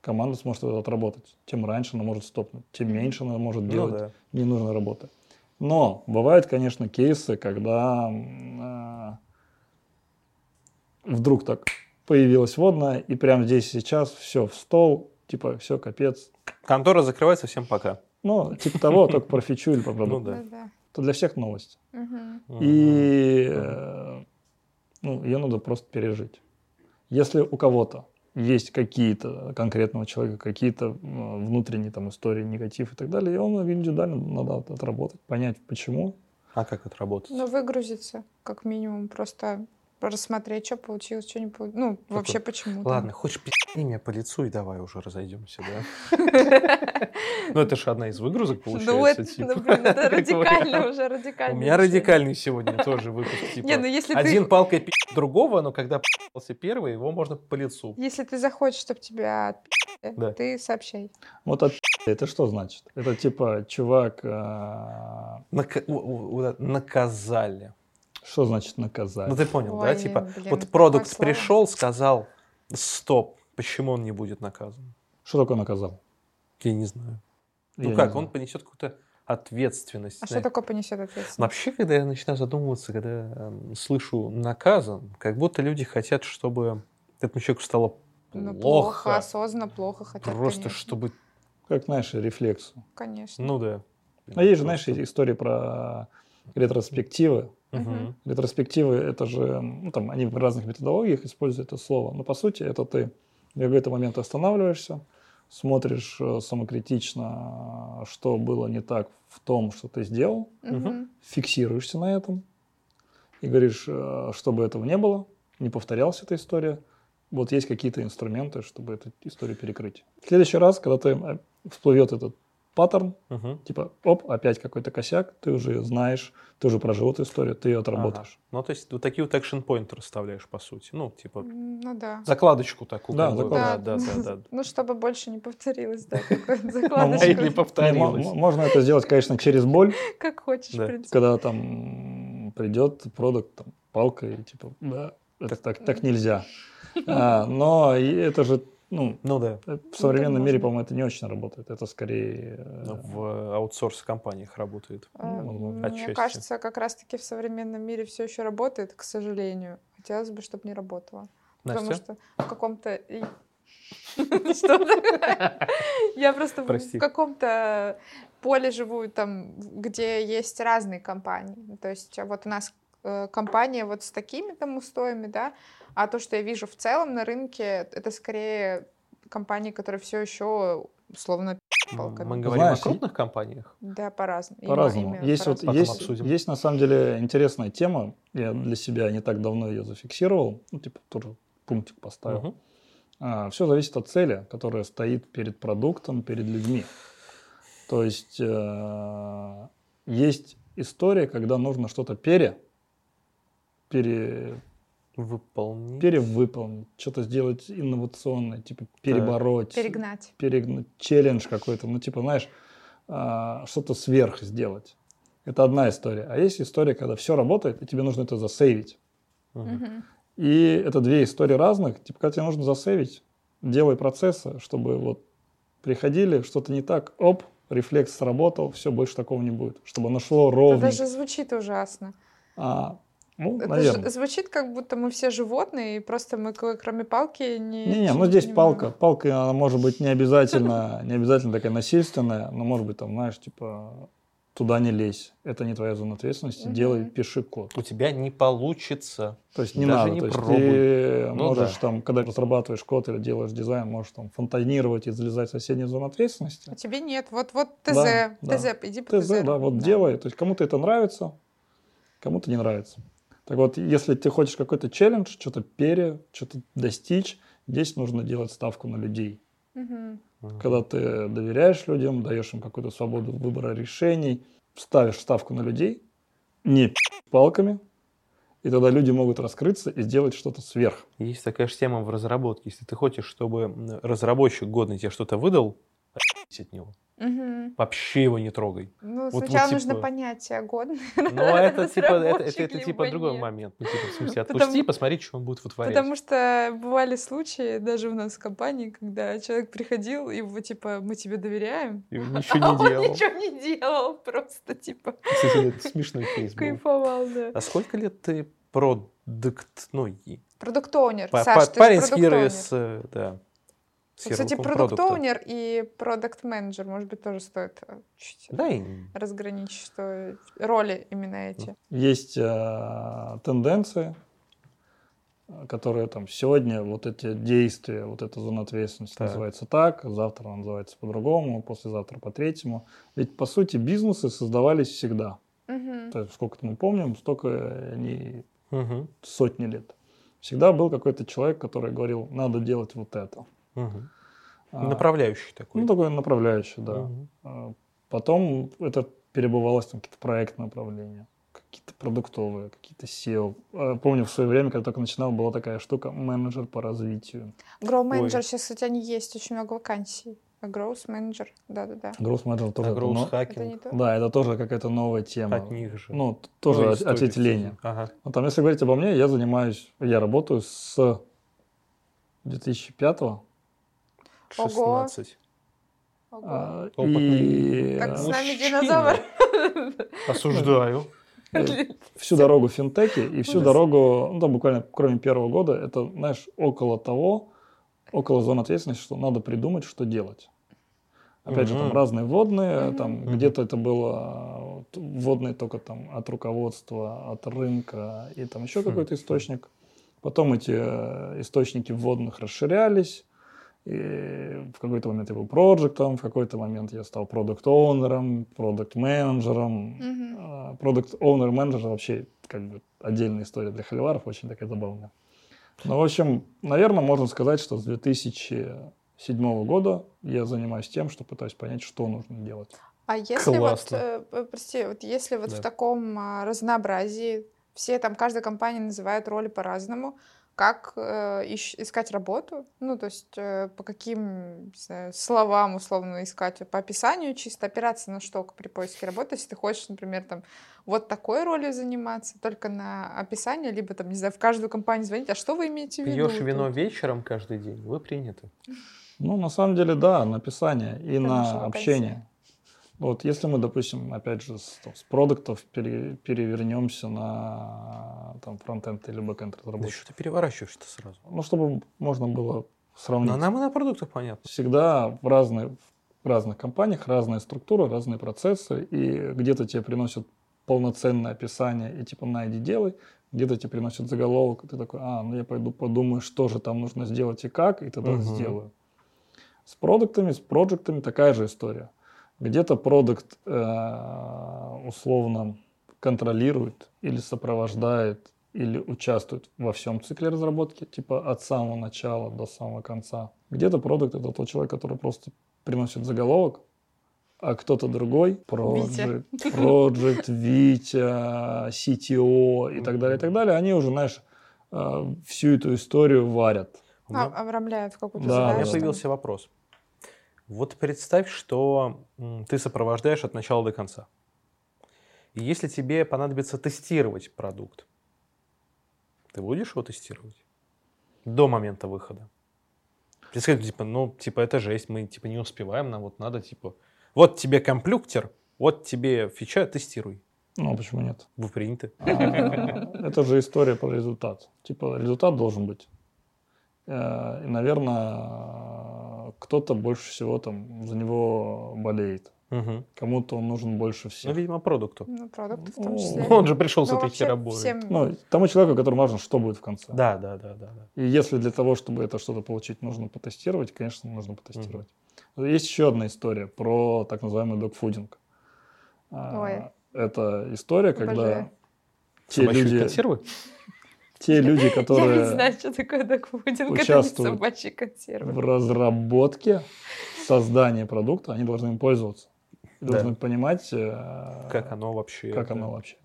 команда сможет это отработать. Тем раньше она может стопнуть, тем меньше она может Ну делать да. ненужной работы. Но бывают, конечно, кейсы, когда а, вдруг так появилась водная, и прямо здесь и сейчас все в стол, типа все, капец. Контора закрывается, всем пока. Ну, типа того, только про фичу или про Ну продукт. да. Да-да. Это для всех новость. И э, ну, ее надо просто пережить. Если у кого-то есть какие-то конкретного человека, какие-то внутренние там истории, негатив и так далее, и он индивидуально надо отработать, понять, почему. А как это работает? Ну, выгрузиться, как минимум, просто рассмотреть, что получилось, что не получилось. Ну, вообще почему. Ладно, хочешь пи***и меня по лицу и давай уже разойдемся, да? Ну, это же одна из выгрузок получается. типа. ну, это радикально уже, радикально. У меня радикальный сегодня тоже выпуск. типа, Не, ну если Один палкой пи*** другого, но когда пи***ся первый, его можно по лицу. если ты захочешь, чтобы тебя ты сообщай. Вот от это что значит? Это типа чувак, Нака- у- у- у- Наказали. Что значит наказать? Ну ты понял, Ой, да? Типа, блин, вот продукт пришел, сказал, стоп, почему он не будет наказан? Что такое наказал? Я не знаю. Я Ну не как, знаю. он понесет какую-то ответственность. А на что такое понесет ответственность? Вообще, когда я начинаю задумываться, когда эм, слышу наказан, как будто люди хотят, чтобы этому человеку стало Ну, плохо, плохо. осознанно плохо хотят, просто конечно. чтобы... Как, знаешь, рефлексу. Конечно. Ну да. А есть же, знаешь, истории про ретроспективы. Мгм. Ретроспективы это же, ну, там, они в разных методологиях используют это слово. Но по сути это ты в какой-то момент останавливаешься, смотришь э, самокритично, что было не так в том, что ты сделал, Мгм. фиксируешься на этом и говоришь, э, чтобы этого не было, не повторялась эта история. Вот есть какие-то инструменты, чтобы эту историю перекрыть. В следующий раз, когда ты э, всплывет этот паттерн, Мгм. типа, оп, опять какой-то косяк, ты уже знаешь, ты уже прожил эту историю, ты ее отработаешь. Ну, то есть вот такие вот экшен поинты расставляешь, по сути. Ну, типа, Ну да. закладочку такую. Да, закладочку. да, да, да, да. Ну, чтобы больше не повторилось, да, А закладочку. и не повторилось. мо- можно это сделать, конечно, через боль, Как хочешь, Да. в принципе. когда там придет продукт там, палкой, и типа, да, это так, так нельзя. А, но это же, ну, Ну да. в современном мире, по-моему, это не очень работает. Это скорее... э, Ну, В аутсорс-компаниях работает. А, возможно. Мне кажется, как раз-таки в современном мире все еще работает, к сожалению. Хотелось бы, чтобы не работало. Потому Настя? что в каком-то... Что? Я просто в- Прости. в каком-то поле живу, там, где есть разные компании. Ну, То есть а вот у нас э, компания вот с такими там устоями, да, а то, что я вижу в целом на рынке, это скорее компании, которые все еще условно палками. Мы говорим Знаешь, о крупных компаниях. Да, по-разному. По-разному. Есть, вот, по-разному. Потом есть, обсудим. есть на самом деле интересная тема. Я для себя не так давно ее зафиксировал. Ну, типа, тоже пунктик поставил. Мгм. все зависит от цели, которая стоит перед продуктом, перед людьми. То есть э, есть история, когда нужно что-то пере, пере, Выполнить. перевыполнить, что-то сделать инновационное, типа перебороть, Перегнать. перегнуть, челлендж какой-то, ну типа, знаешь, а, что-то сверх сделать. Это одна история. А есть история, когда все работает, и тебе нужно это засейвить. Мгм. И это две истории разных. Типа, когда тебе нужно засейвить, делай процессы, чтобы вот приходили, что-то не так, оп, рефлекс сработал, все, больше такого не будет. Чтобы оно шло Это ровно. даже звучит ужасно. А, ну, Это наверное. ж- звучит, как будто мы все животные, и просто мы кроме палки не... Не-не, ну здесь понимаем. палка. Палка, она может быть не обязательно, не обязательно такая насильственная, но может быть там, знаешь, типа, туда не лезь. Это не твоя зона ответственности. Мгм. Делай, пиши код. У тебя не получится. То есть не Даже надо. не То есть пробуй. ты Ну можешь да. там, когда разрабатываешь код или делаешь дизайн, можешь там фонтанировать и залезать в соседнюю зону ответственности. А тебе нет. Вот, вот ТЗ, Да, да. ТЗ, иди по ТЗ, да, вот делай. То есть кому-то это нравится, кому-то не нравится. Так вот, если ты хочешь какой-то челлендж, что-то пере, что-то достичь, здесь нужно делать ставку на людей. Мгм. Когда ты доверяешь людям, даешь им какую-то свободу выбора решений, ставишь ставку на людей, не палками, и тогда люди могут раскрыться и сделать что-то сверх. Есть такая же тема в разработке. Если ты хочешь, чтобы разработчик годный тебе что-то выдал, от него. Мгм. Вообще его не трогай. Ну, Вот- вот сначала нужно типа- понять, а годный Но это типа, это, это, это типа либо другой нет. момент. Ну, типа, в смысле, Потому- отпусти и посмотри, что он будет вытворять. Потому что бывали случаи даже у нас в компании, когда человек приходил, и его типа мы тебе доверяем, И он а ничего он не делал. ничего не делал, просто типа Кстати, это смешной кейс был. кайфовал, да. А сколько лет ты продукт, ну, и- Продукт-оунер. Саш, парень с продукт-оунер. Киры с, э, да, Кстати, ярлыком продукта. продукт-оунер и продукт-менеджер, может быть, тоже стоит э, чуть Да, и разграничить, что роли именно эти. Есть э, тенденции, которые там сегодня вот эти действия, вот эта зона ответственности Так. называется так, завтра она называется по-другому, послезавтра по-третьему. Ведь по сути бизнесы создавались всегда. Мгм. То есть, сколько мы помним, столько они Мгм. сотни лет. Всегда был какой-то человек, который говорил, надо делать вот это. А, Направляющий такой. Ну, такой направляющий, да. А, Потом это перебывалось там какие-то проектные направления, какие-то продуктовые, какие-то SEO. А, Помню, в свое время, когда только начинал, была такая штука менеджер по развитию. Grow. Manager, сейчас, кстати, они есть, очень много вакансий. Growth Manager, да-да-да. Growth Manager тоже. А это growth но- Это не hacking то? Да, это тоже какая-то новая тема. от них же. Ну, тоже Ну, от- ответвление. Ага. Ну, там, если говорить обо мне, я занимаюсь, я работаю с 2005 Ого. 16. Ого. а, и Так с нами Мужчина. динозавр. Осуждаю. всю дорогу в финтеке и всю дорогу, ну, там буквально кроме первого года, это, знаешь, около того, около зоны ответственности, что надо придумать, что делать. Опять же, там разные вводные, Мгм. там где-то это было вот, вводные только там от руководства, от рынка и там еще Хм. какой-то источник. Потом эти э, источники вводных расширялись. И в какой-то момент я был проектом, в какой-то момент я стал продукт-оунером, продукт-менеджером. Мгм. Продукт-оунер менеджер вообще как бы отдельная история для холиваров, очень такая забавная. Ну, в общем, наверное, можно сказать, что с 2007 года я занимаюсь тем, что пытаюсь понять, что нужно делать. А если вот, Классно. э, э, прости, вот если вот Да. в таком а, разнообразии, все там, каждая компания называет роли по-разному, как э, ищ- искать работу? Ну, то есть э, по каким знаю, словам условно искать? По описанию чисто опираться на что при поиске работы? Если ты хочешь, например, там вот такой ролью заниматься, только на описание, либо там, не знаю, в каждую компанию звонить, а что вы имеете в виду? Пьешь вино тут?» вечером каждый день, вы приняты. Ну, на самом деле, да, написание и Это наша на вакансия. общение. Вот если мы, допустим, опять же, с, там, с продуктов пере- перевернемся на там, фронтенд или бэкенд Да разработчик, что ты переворачиваешь-то сразу? ну, чтобы можно было сравнить. Но нам и на продуктах понятно. всегда в, разные, в разных компаниях разные структуры, разные процессы, и где-то тебе приносят полноценное описание и типа на иди делай, где-то тебе приносят заголовок, и ты такой, а, ну я пойду подумаю, что же там нужно сделать и как, и тогда Мгм. сделаю. С продуктами, с проектами такая же история. Где-то продукт э, условно контролирует или сопровождает или участвует во всем цикле разработки, типа от самого начала до самого конца. Где-то продукт это тот человек, который просто приносит заголовок, а кто-то другой, Витя. Project, Project, Витя, CTO и так далее, и так далее, они уже, знаешь, э, всю эту историю варят. А, обрамляют в какую-то Да, У меня задачу. да. появился вопрос. Вот представь, что ты сопровождаешь от начала до конца. И если тебе понадобится тестировать продукт, ты будешь его тестировать до момента выхода? Представь, типа, ну, типа, это жесть, мы, типа, не успеваем, нам вот надо, типа, вот тебе комплюктер, вот тебе фича, тестируй. Ну, а почему нет? Вы приняты. Это же история про результат. Типа результат должен быть. Э, И, наверное, кто-то больше всего там за него болеет. Мгм. Кому-то он нужен больше Ну, всех. видимо, продукту. Ну, продукты в Ну, том числе. Он же пришел с Ну, этой вообще хероборой. всем Ну, тому человеку, которому важно, что будет в конце. Да, да, да, да, да. И если для того, чтобы это что-то получить, нужно потестировать, конечно, нужно потестировать. Есть еще одна история про так называемый докфудинг. А, Ой. Это история, когда Обожаю. те Собачьи люди, консервы? Те люди, Я не которые знаю, что такое докфудинг, это не участвуют собачьи консервы. в разработке, создания продукта, они должны им пользоваться. И Да. Должны понимать, э, Как оно вообще? как да. оно вообще.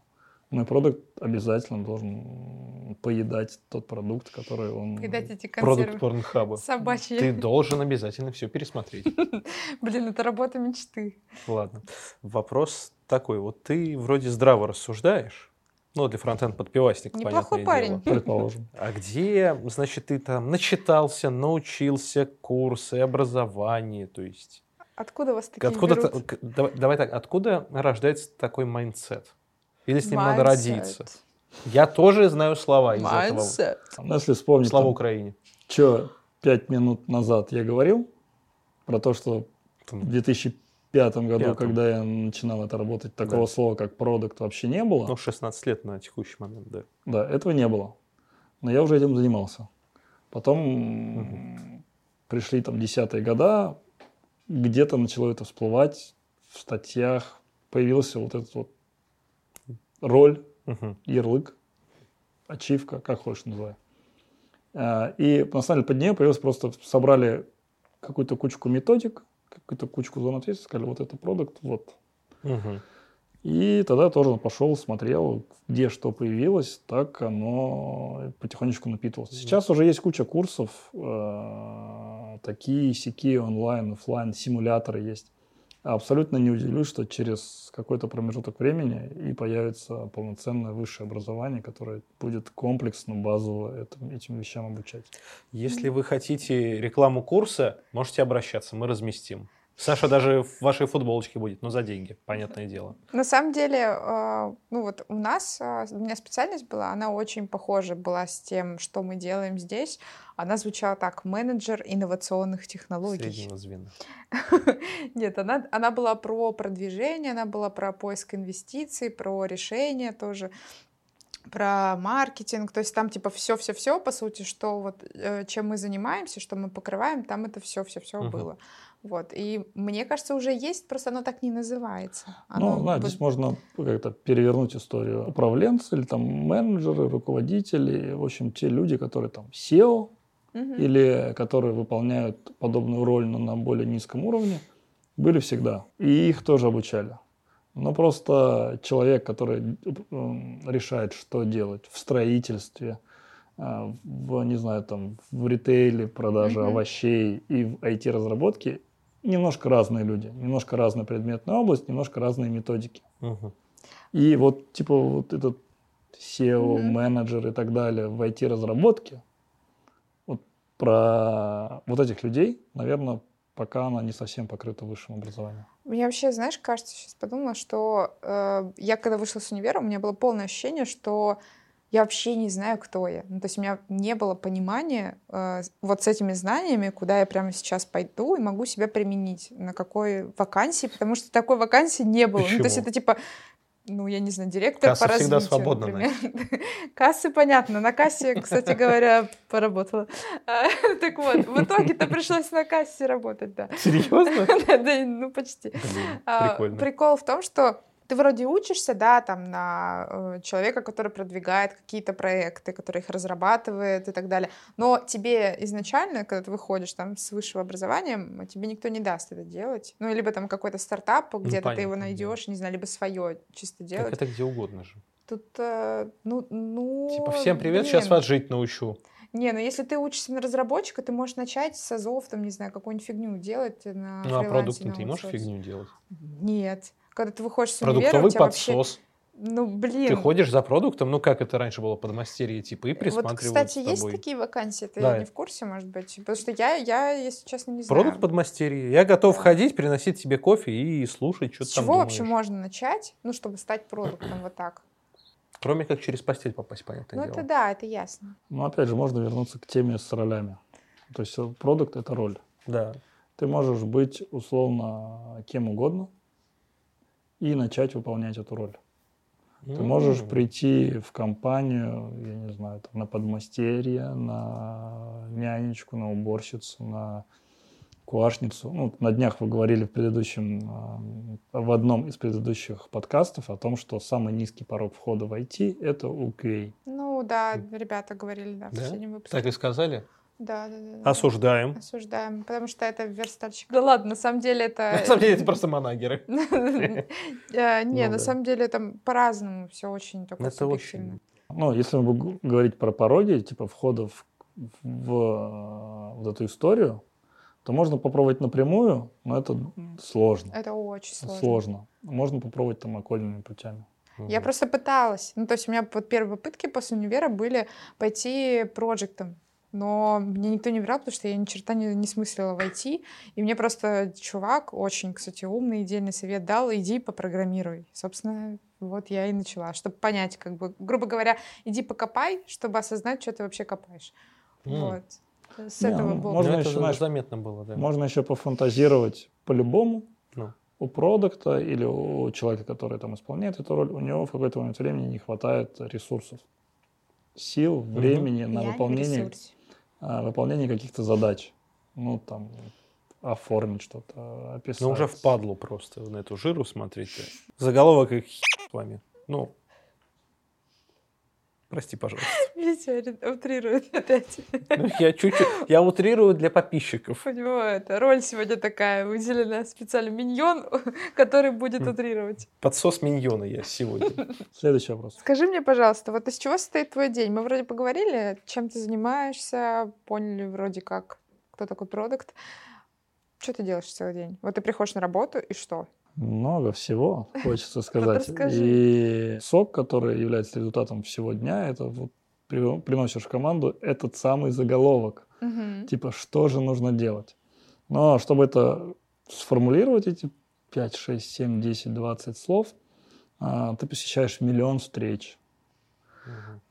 Мой продукт обязательно должен поедать тот продукт, который он... Когда эти Продукт консервы порнхаба. собачьи. Ты должен обязательно все пересмотреть. Блин, это работа мечты. Ладно. Вопрос такой. Вот ты вроде здраво рассуждаешь. Ну, для фронтенд подпивастика, Неплохой парень. Дело, предположим. А где, значит, ты там начитался, научился курсы, образование, то есть... Откуда вас такие откуда берут? Давай, давай так, откуда рождается такой mindset? Или с ним mindset. надо родиться? Я тоже знаю слова из mindset. этого. Ну, если вспомнить... Слова там, Украине. Че, пять минут назад я говорил про то, что в 2000 пятом году, пятом. когда я начинал это работать, такого да. слова, как продукт, вообще не было. Ну, 16 лет на текущий момент, да. Да, этого не было. Но я уже этим занимался. Потом угу. пришли там десятые года, где-то начало это всплывать в статьях, появился вот этот вот роль, угу. ярлык, ачивка, как хочешь называй. А, и на самом деле под нее появилось просто собрали какую-то кучку методик, какую-то кучку зон ответственности, сказали, вот это продукт, вот. Мгм. И тогда тоже пошел, смотрел, где что появилось, так оно потихонечку напитывалось. Сейчас уже есть куча курсов, э, такие, сякие, онлайн, оффлайн, симуляторы есть. Абсолютно не удивлюсь, что через какой-то промежуток времени и появится полноценное высшее образование, которое будет комплексно, базово этим, этим вещам обучать. Если вы хотите рекламу курса, можете обращаться, мы разместим. Саша даже в вашей футболочке будет, но за деньги, понятное дело. На самом деле, э, ну вот у нас, э, у меня специальность была, она очень похожа была с тем, что мы делаем здесь. Она звучала так, менеджер инновационных технологий. Среднего звена. Нет, она, она была про продвижение, она была про поиск инвестиций, про решения тоже про маркетинг, то есть там типа все-все-все, по сути, что вот э, чем мы занимаемся, что мы покрываем, там это все-все-все Мгм. было. Вот. И мне кажется, уже есть, просто оно так не называется. Ну, Оно да, вот- здесь можно как-то перевернуть историю. Управленцы или там менеджеры, руководители, в общем, те люди, которые там SEO Мгм. или которые выполняют подобную роль, но на более низком уровне, были всегда. И их тоже обучали. Но просто человек, который м, решает, что делать в строительстве, а, в, не знаю, там, в ритейле, продаже Мгм. овощей и в IT-разработке, немножко разные люди, немножко разная предметная область, немножко разные методики. Мгм. И вот, типа, вот этот SEO, Мгм. менеджер и так далее в IT-разработке, вот про вот этих людей, наверное, пока она не совсем покрыта высшим образованием. Мне вообще, знаешь, кажется, сейчас подумала, что э, я когда вышла с универа, у меня было полное ощущение, что я вообще не знаю, кто я. Ну, то есть у меня не было понимания э, вот с этими знаниями, куда я прямо сейчас пойду и могу себя применить, на какой вакансии, потому что такой вакансии не было. Ну, то есть Почему? это типа, ну, я не знаю, директор Касса по всегда развитию, свободна, например. Кассы, понятно. На кассе, кстати говоря, поработала. А, Так вот, в итоге-то пришлось на кассе работать, да. Серьезно? Да, ну почти. А, прикольно. Прикол в том, что ты вроде учишься, да, там на э, человека, который продвигает какие-то проекты, который их разрабатывает и так далее. Но тебе изначально, когда ты выходишь там с высшего образования, тебе никто не даст это делать. Ну, либо там какой-то стартап, где-то ты его найдешь, не знаю, либо свое чисто Так делать. это где угодно же. Тут, э, ну, ну... Типа, всем привет, сейчас блин. вас жить научу. Не, ну если ты учишься на разработчика, ты можешь начать с азов, там, не знаю, какую-нибудь фигню делать на Ну, а продуктом ты не можешь фигню делать? Нет. Когда ты выходишь с универа, у Продуктовый вообще... подсос. Ну, блин. Ты ходишь за продуктом, ну как это раньше было, подмастерье типа, и Вот, присматривают кстати, с есть такие вакансии? Ты Да. не в курсе, может быть? Потому что я, я если честно, не знаю. Продукт подмастерье. Я готов Да. ходить, приносить тебе кофе и слушать, что С ты там чего вообще можно начать, ну, чтобы стать продуктом вот так? Кроме как через постель попасть, понятное Ну, дело. это да, это ясно. Но опять же, можно вернуться к теме с ролями. То есть э, продукт – это роль. Да. Ты можешь быть условно кем угодно и начать выполнять эту роль. Ты можешь прийти в компанию, я не знаю, там, на подмастерье, на нянечку, на уборщицу, на куашницу. Ну, на днях вы говорили в предыдущем, э, в одном из предыдущих подкастов о том, что самый низкий порог входа в IT – это UQA. Ну, да, ребята говорили, да, в Да? последнем выпуске. Так и сказали? Да, да, да, да. Осуждаем. Осуждаем, потому что это верстальщик. Да ладно, на самом деле это... На самом деле это просто манагеры. Э, Не, Ну на самом деле там по-разному все очень такое Это субъективно. очень... Ну, если мы будем говорить про пороги, типа входа в, в, э, вот эту историю, то можно попробовать напрямую, но это сложно. Это очень сложно. Сложно. Можно попробовать там окольными путями. Я просто пыталась. Ну, то есть у меня вот первые попытки после универа были пойти проектом. Но мне никто не брал, потому что я ни черта не, не смыслила в IT. И мне просто чувак, очень, кстати, умный, дельный совет дал, иди попрограммируй. Собственно, вот я и начала, чтобы понять, как бы, грубо говоря, иди покопай, чтобы осознать, что ты вообще копаешь. М. Вот. С Не, этого ну, было. можно Ну, это еще, знаешь, заметно было, да. Можно еще пофантазировать по-любому. Ну. У продукта или у человека, который там исполняет эту роль, у него в какой-то момент времени не хватает ресурсов, сил, времени на Я выполнение, выполнение каких-то задач. Ну, там, оформить что-то, описать. Ну, уже впадло просто на эту жиру, смотрите. Заголовок их с вами. Ну, Прости, пожалуйста. Витя утрирует опять. Ну, я чуть-чуть, я утрирую для подписчиков. Него это роль сегодня такая выделена специально миньон, который будет утрировать. Подсос миньона я сегодня. Следующий вопрос. Скажи мне, пожалуйста, вот из чего состоит твой день? Мы вроде поговорили, чем ты занимаешься, поняли вроде как, кто такой продукт. Что ты делаешь целый день? Вот ты приходишь на работу, и что? Много всего, хочется сказать. И сок, который является результатом всего дня, это вот при- приносишь в команду этот самый заголовок. Мгм. Типа, что же нужно делать? Но чтобы это сформулировать, эти 5, 6, 7, 10, 20 слов, а, ты посещаешь миллион встреч.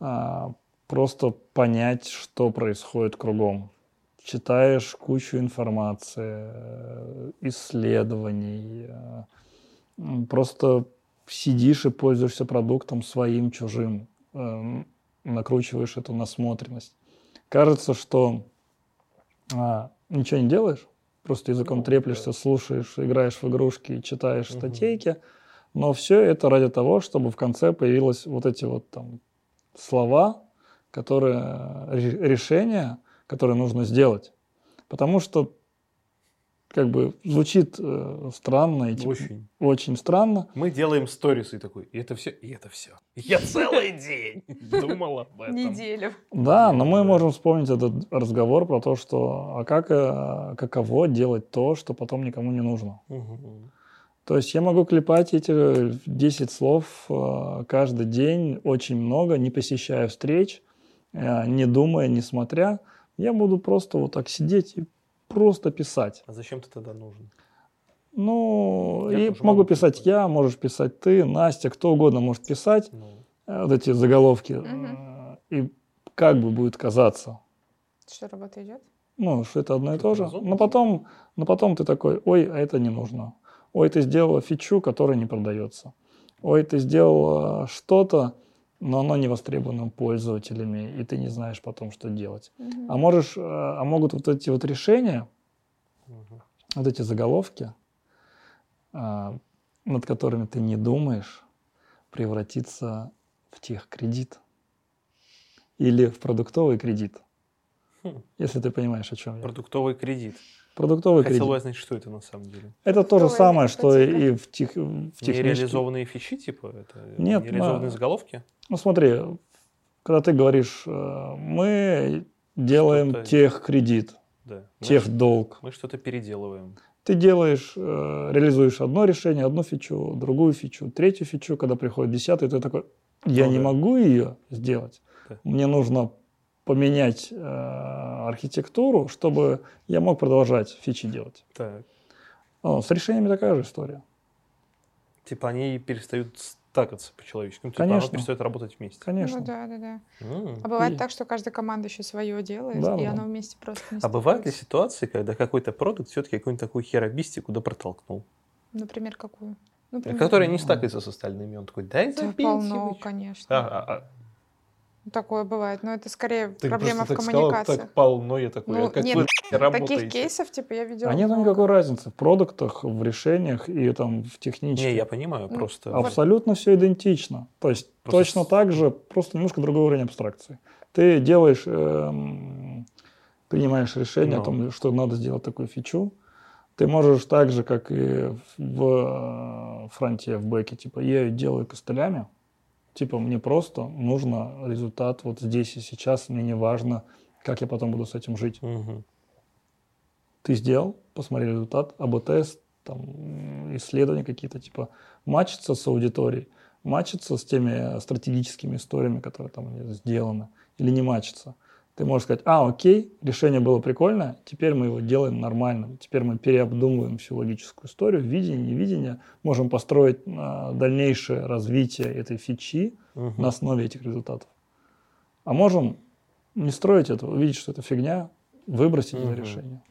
А, просто понять, что происходит кругом. Читаешь кучу информации, э, исследований, э, просто сидишь и пользуешься продуктом своим, чужим, э, накручиваешь эту насмотренность. Кажется, что а, ничего не делаешь, просто языком Ну, треплешься, да. слушаешь, играешь в игрушки, читаешь Мгм. статейки, но все это ради того, чтобы в конце появилось вот эти вот там слова, которые э, ре- решения, которые нужно сделать. Потому что как бы звучит э, странно и типа, Очень. очень странно. Мы делаем сторисы и такой, и это все, и это все. Я целый день думал об этом. Неделю. Да, но мы можем вспомнить этот разговор про то, что а как э, каково делать то, что потом никому не нужно. То есть я могу клепать эти 10 слов э, каждый день, очень много, не посещая встреч, э, не думая, не смотря. Я буду просто вот так сидеть и просто писать. А зачем ты тогда нужен? Ну, Я и могу могу писать писать. я, можешь писать ты, Настя, кто угодно может писать Ну, вот эти заголовки. Э, И как бы будет казаться, Что, работа идет? ну, что это одно и то же. Но потом, но потом ты такой, ой, а это не нужно. Ой, ты сделала фичу, которая не продается. Ой, ты сделала что-то, но оно не востребовано пользователями, и ты не знаешь потом, что делать. Мгм. А можешь, э, а могут вот эти вот решения, мгм. вот эти заголовки, а, над которыми ты не думаешь, превратиться в техкредит или в продуктовый кредит, Хм. если ты понимаешь, о чем я. Продуктовый кредит. Продуктовый Хотел кредит. бы знать, что это на самом деле. Это то же самое, что и в, тех, в технической... Нереализованные фичи, типа? Это Нет, нереализованные на- заголовки? Ну смотри, когда ты говоришь, э, мы делаем Что-то- техкредит, Да. Техдолг. мы что-то переделываем. Ты делаешь, э, реализуешь одно решение, одну фичу, другую фичу, третью фичу, когда приходит десятый, ты такой, я Ну не да. могу ее сделать. Да. Мне нужно поменять э, архитектуру, чтобы я мог продолжать фичи делать. Так. Ну, с решениями такая же история. Типа они перестают стакаться по-человечески. Ну, типа Конечно. оно перестает работать вместе. Конечно. Ну да, да, да. М. А бывает И- так, что каждая команда еще свое делает, Да, и да. оно вместе просто не А бывают ли ситуации, когда какой-то продукт все-таки какую-нибудь такую херобистику да протолкнул? Например, какую? Например, Который не Ну. стакается с остальными. Он такой, дай Да, забейте полно, вы». конечно. А, а, а, Такое бывает, но это скорее ты проблема в так сказала, коммуникациях. так полно, я такой, Ну, а как нет, вы работаете? Таких кейсов, типа, я видела А нет много. никакой разницы в продуктах, в решениях и там в технических. Не, я понимаю, Ну, просто... Абсолютно все идентично. То есть Просто точно так же, просто немножко другой уровень абстракции. Ты делаешь, эм, принимаешь решение о Ну. том, что надо сделать такую фичу. Ты можешь так же, как и в э, фронте, в бэке, типа, я ее делаю костылями. Типа, мне просто нужно результат вот здесь и сейчас, мне не важно, как я потом буду с этим жить. Мгм. Ты сделал, посмотри результат, АБ-тест, там, исследования какие-то, типа, матчится с аудиторией, матчится с теми стратегическими историями, которые там сделаны, или не матчится. Ты можешь сказать, а, окей, решение было прикольное, теперь мы его делаем нормально, теперь мы переобдумываем всю логическую историю, видение, невидение, можем построить а, дальнейшее развитие этой фичи Мгм. на основе этих результатов. А можем не строить этого, увидеть, что это фигня, выбросить это Мгм. решение,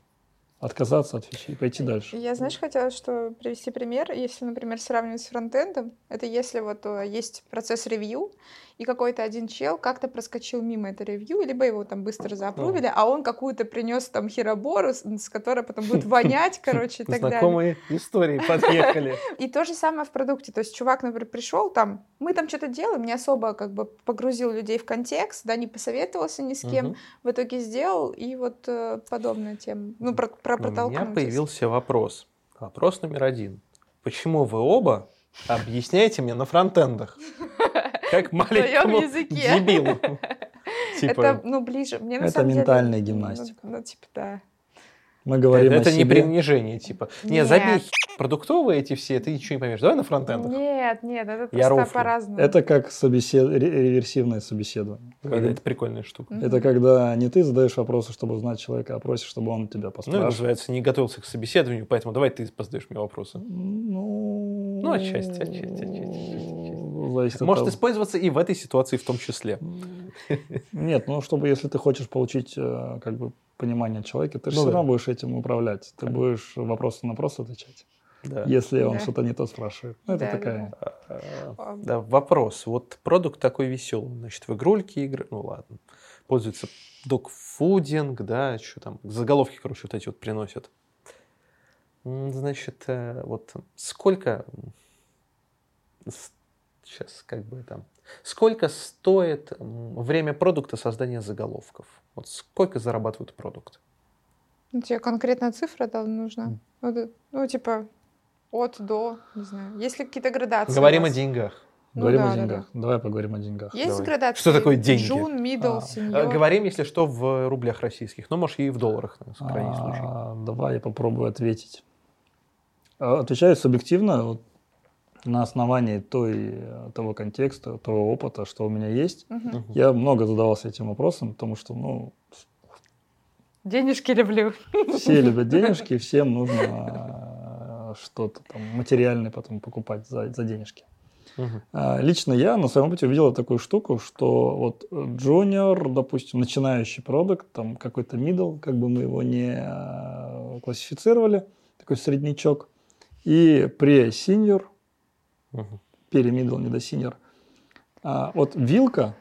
отказаться от фичи и пойти дальше. Я, знаешь, хотела что привести пример. Если, например, сравнивать с фронтендом, это если вот э, есть процесс ревью, и какой-то один чел как-то проскочил мимо это ревью, либо его там быстро заапрувили, а он какую-то принес там херобору, с которой потом будет вонять, короче, и так далее. Знакомые истории подъехали. И то же самое в продукте. То есть чувак, например, пришел там, мы там что-то делаем, не особо как бы погрузил людей в контекст, да, не посоветовался ни с кем, в итоге сделал, и вот э, подобная тема. Ну, про, про У меня протолкнуть. появился вопрос. Вопрос номер один. Почему вы оба объясняете мне на фронтендах? Как маленькому дебилу. Типа, Это, ну, ближе. Мне на Это самом деле, ментальная ну, гимнастика. Ну, типа, да. Мы говорим это о не себе. принижение, типа. Не, Нет. забей продуктовые эти все, ты ничего не поймешь. Давай на фронтендах. Нет, нет, это Я просто по-разному. Это как собесед... ре- реверсивное собеседование. Когда Это прикольная штука. Мгм. Это когда не ты задаешь вопросы, чтобы узнать человека, а просишь, чтобы он тебя Ну, это поспрашивал. называется, не готовился к собеседованию, поэтому давай ты задаешь мне вопросы. Ну, Ну, отчасти, отчасти, отчасти, отчасти. Зависит от Может того. использоваться и в этой ситуации в том числе. Нет, ну чтобы если ты хочешь получить э, как бы понимание человека, ты же Ну все да. равно будешь этим управлять. Ты Конечно. будешь вопросы на вопрос отвечать, Да. если он Да. что-то не то спрашивает. Ну, это Да, да, такая. А, А, Да, вопрос. Вот продукт такой веселый. Значит, в игрульки игры, ну ладно, пользуется докфудинг, да, что там, заголовки, короче, вот эти вот приносят. Значит, э, вот сколько, сейчас как бы там, сколько стоит время продукта создания заголовков? Вот сколько зарабатывает продукт? Ну, тебе конкретная цифра там нужна? Ну, да- ну, типа, от до, не знаю. Есть ли какие-то градации? Говорим о деньгах. Ну Говорим да, о да, деньгах. Давай поговорим о деньгах. Есть Давай. градации? Что такое деньги? June, middle, А, senior. Говорим, если что, в рублях российских, ну, может, и в долларах, на крайний случай. А, Давай я попробую ответить. А, Отвечаю субъективно вот, на основании той, э, того контекста, того опыта, что у меня есть. Мгм. Я много задавался этим вопросом, потому что, ну, Денежки люблю. все любят денежки, всем нужно э, что-то там материальное потом покупать за, за денежки. А, Лично я на своем опыте увидел такую штуку, что вот джуниор, допустим, начинающий продукт, там какой-то middle, как бы мы его не э, классифицировали, такой среднячок, и pre-senior, Мгм. пере-middle, не до senior. А вот вилка,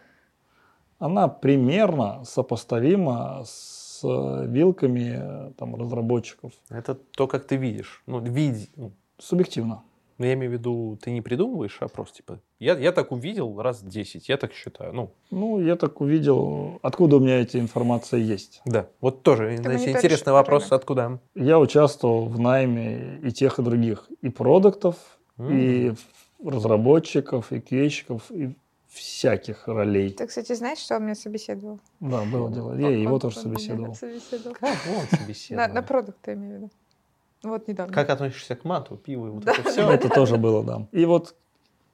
она примерно сопоставима с вилками э, там, разработчиков. Это то, как ты видишь. Ну, види. Ну, Субъективно. ну, я имею в виду, ты не придумываешь, а просто типа. Я, я так увидел раз 10, я так считаю. Ну, Ну, я так увидел, откуда у меня эта информация есть. да. Вот тоже, Ты интересный вопрос, рынок. откуда. Я участвовал в найме и тех, и других, и продуктов, и М. в- разработчиков, и QA-щиков, и всяких ролей. Ты, кстати, знаешь, что он меня собеседовал? Да, было дело. Я его Он- тоже он собеседовал. собеседовал. Как он На, собеседовал? на продукт, я имею в виду. Вот недавно. Как относишься к мату, пиву и вот Да. это все? Это тоже было, да. И вот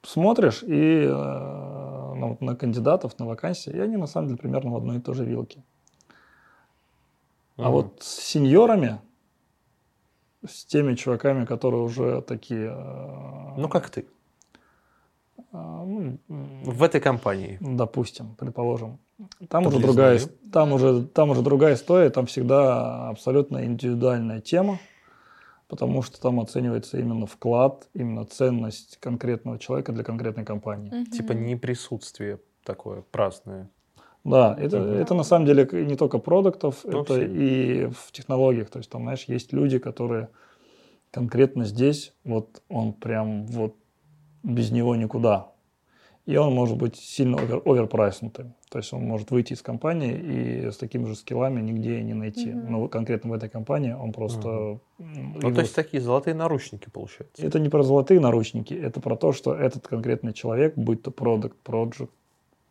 смотришь и э, на, на кандидатов, на вакансии, и они на самом деле примерно в одной и той же вилке. А вот с сеньорами, с теми чуваками, которые уже такие... э, Ну, как ты? Э, ну, В этой компании. допустим, предположим. Там уже, другая, там, уже, там уже другая история, там всегда абсолютно индивидуальная тема, потому что там оценивается именно вклад, именно ценность конкретного человека для конкретной компании. Мгм. Типа не присутствие такое праздное. Да, это, Мгм. это на самом деле не только продуктов, Ну, это все. и в технологиях. То есть там, знаешь, есть люди, которые конкретно здесь, вот он прям вот без него никуда. И он может быть сильно овер, оверпрайснутым. То есть он может выйти из компании и с такими же скиллами нигде не найти. Мгм. Но конкретно в этой компании он просто... м, Ну, то есть такие золотые наручники, получается. Это не про золотые наручники, это про то, что этот конкретный человек, будь то продукт, project,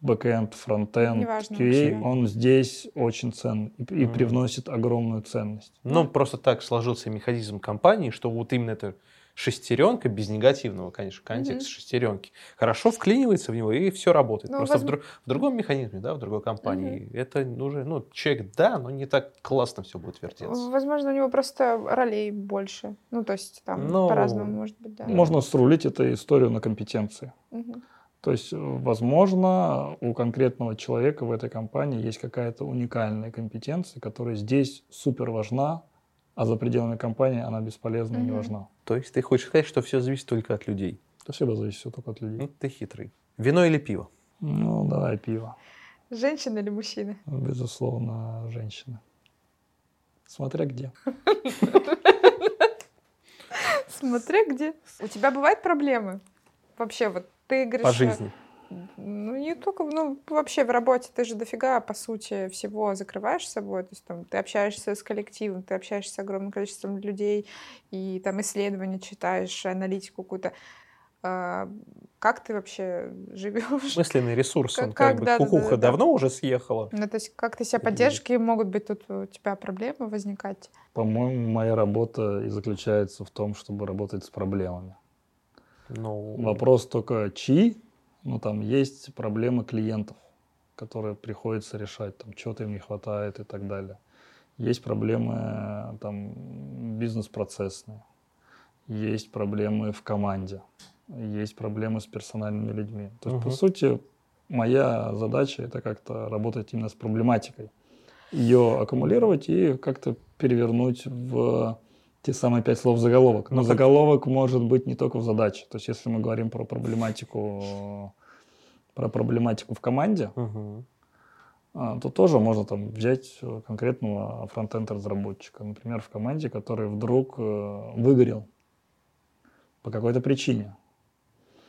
бэкэнд, фронтенд, QA, он здесь очень ценный и, и Мгм. привносит огромную ценность. Ну, просто так сложился механизм компании, что вот именно эта шестеренка, без негативного, конечно, контекста Мгм. шестеренки, хорошо вклинивается в него, и все работает. Ну, просто в, возм- дру- в другом механизме, да, в другой компании, это уже, ну, человек, да, но не так классно все будет вертеться. Возможно, у него просто ролей больше. Ну, то есть там Ну, по-разному может быть, да. Можно срулить эту историю на компетенции. Мгм. То есть, возможно, у конкретного человека в этой компании есть какая-то уникальная компетенция, которая здесь супер важна, а за пределами компании она бесполезна и не важна. То есть ты хочешь сказать, что все зависит только от людей. Это всегда зависит всё только от людей. Ну, ты хитрый. Вино или пиво? Ну, давай пиво. Женщина или мужчина? Безусловно, женщина. Смотря где. Смотря где. У тебя бывают проблемы? Вообще, вот ты говоришь... По жизни. Ну, не только, ну, вообще в работе ты же дофига, по сути, всего закрываешь с собой. То есть там ты общаешься с коллективом, ты общаешься с огромным количеством людей, и там исследования читаешь, аналитику какую-то. А, как ты вообще живешь? Мысленный ресурс, Как- он как, как, бы, да, да, кукуха да, да. давно уже съехала. Ну, то есть как ты себя поддержишь, какие могут быть тут у тебя проблемы возникать? По-моему, моя работа и заключается в том, чтобы работать с проблемами. Ну, Вопрос только чьи, ну там есть проблемы клиентов, которые приходится решать, там чего-то им не хватает и так далее. Есть проблемы там бизнес-процессные, есть проблемы в команде, есть проблемы с персональными людьми. То есть, по Мгм. сути, моя задача это как-то работать именно с проблематикой, ее аккумулировать и как-то перевернуть в те самые пять слов заголовок. Но Ну, заголовок может быть не только в задаче. То есть, если мы говорим про проблематику, про проблематику в команде, а, то тоже можно там взять конкретного фронтенд разработчика, например, в команде, который вдруг э, выгорел по какой-то причине.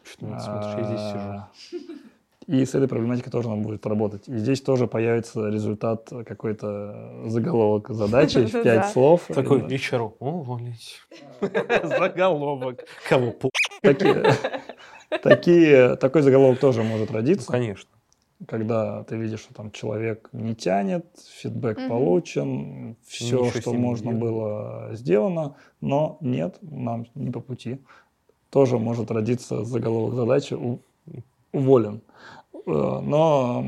Что надо смотреть, я здесь сижу. И с этой проблематикой тоже надо будет работать. И здесь тоже появится результат какой-то заголовок задачи в пять слов. Такой Э, вечеру. Уволить. Заголовок. Кого по... Такие, такие, такой заголовок тоже может Ну, родиться, конечно. когда ты видишь, что там человек не тянет, фидбэк Мгм. получен, все, Ничего что можно делать. было сделано, но нет, нам не по пути. Тоже может родиться заголовок задачи уволен. Э, Но,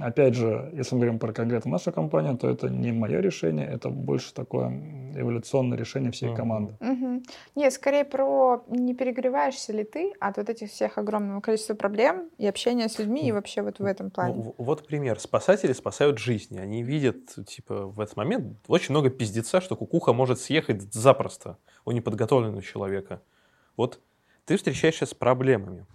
опять же, если мы говорим про конкретно нашу компанию, то это не мое решение, это больше такое эволюционное решение всей команды. Мгм. Нет, скорее про не перегреваешься ли ты от вот этих всех огромного количества проблем и общения с людьми, и вообще вот в этом плане. Ну, вот пример. Спасатели спасают жизни. Они видят, типа, в этот момент очень много пиздеца, что кукуха может съехать запросто у неподготовленного человека. Вот ты встречаешься с проблемами.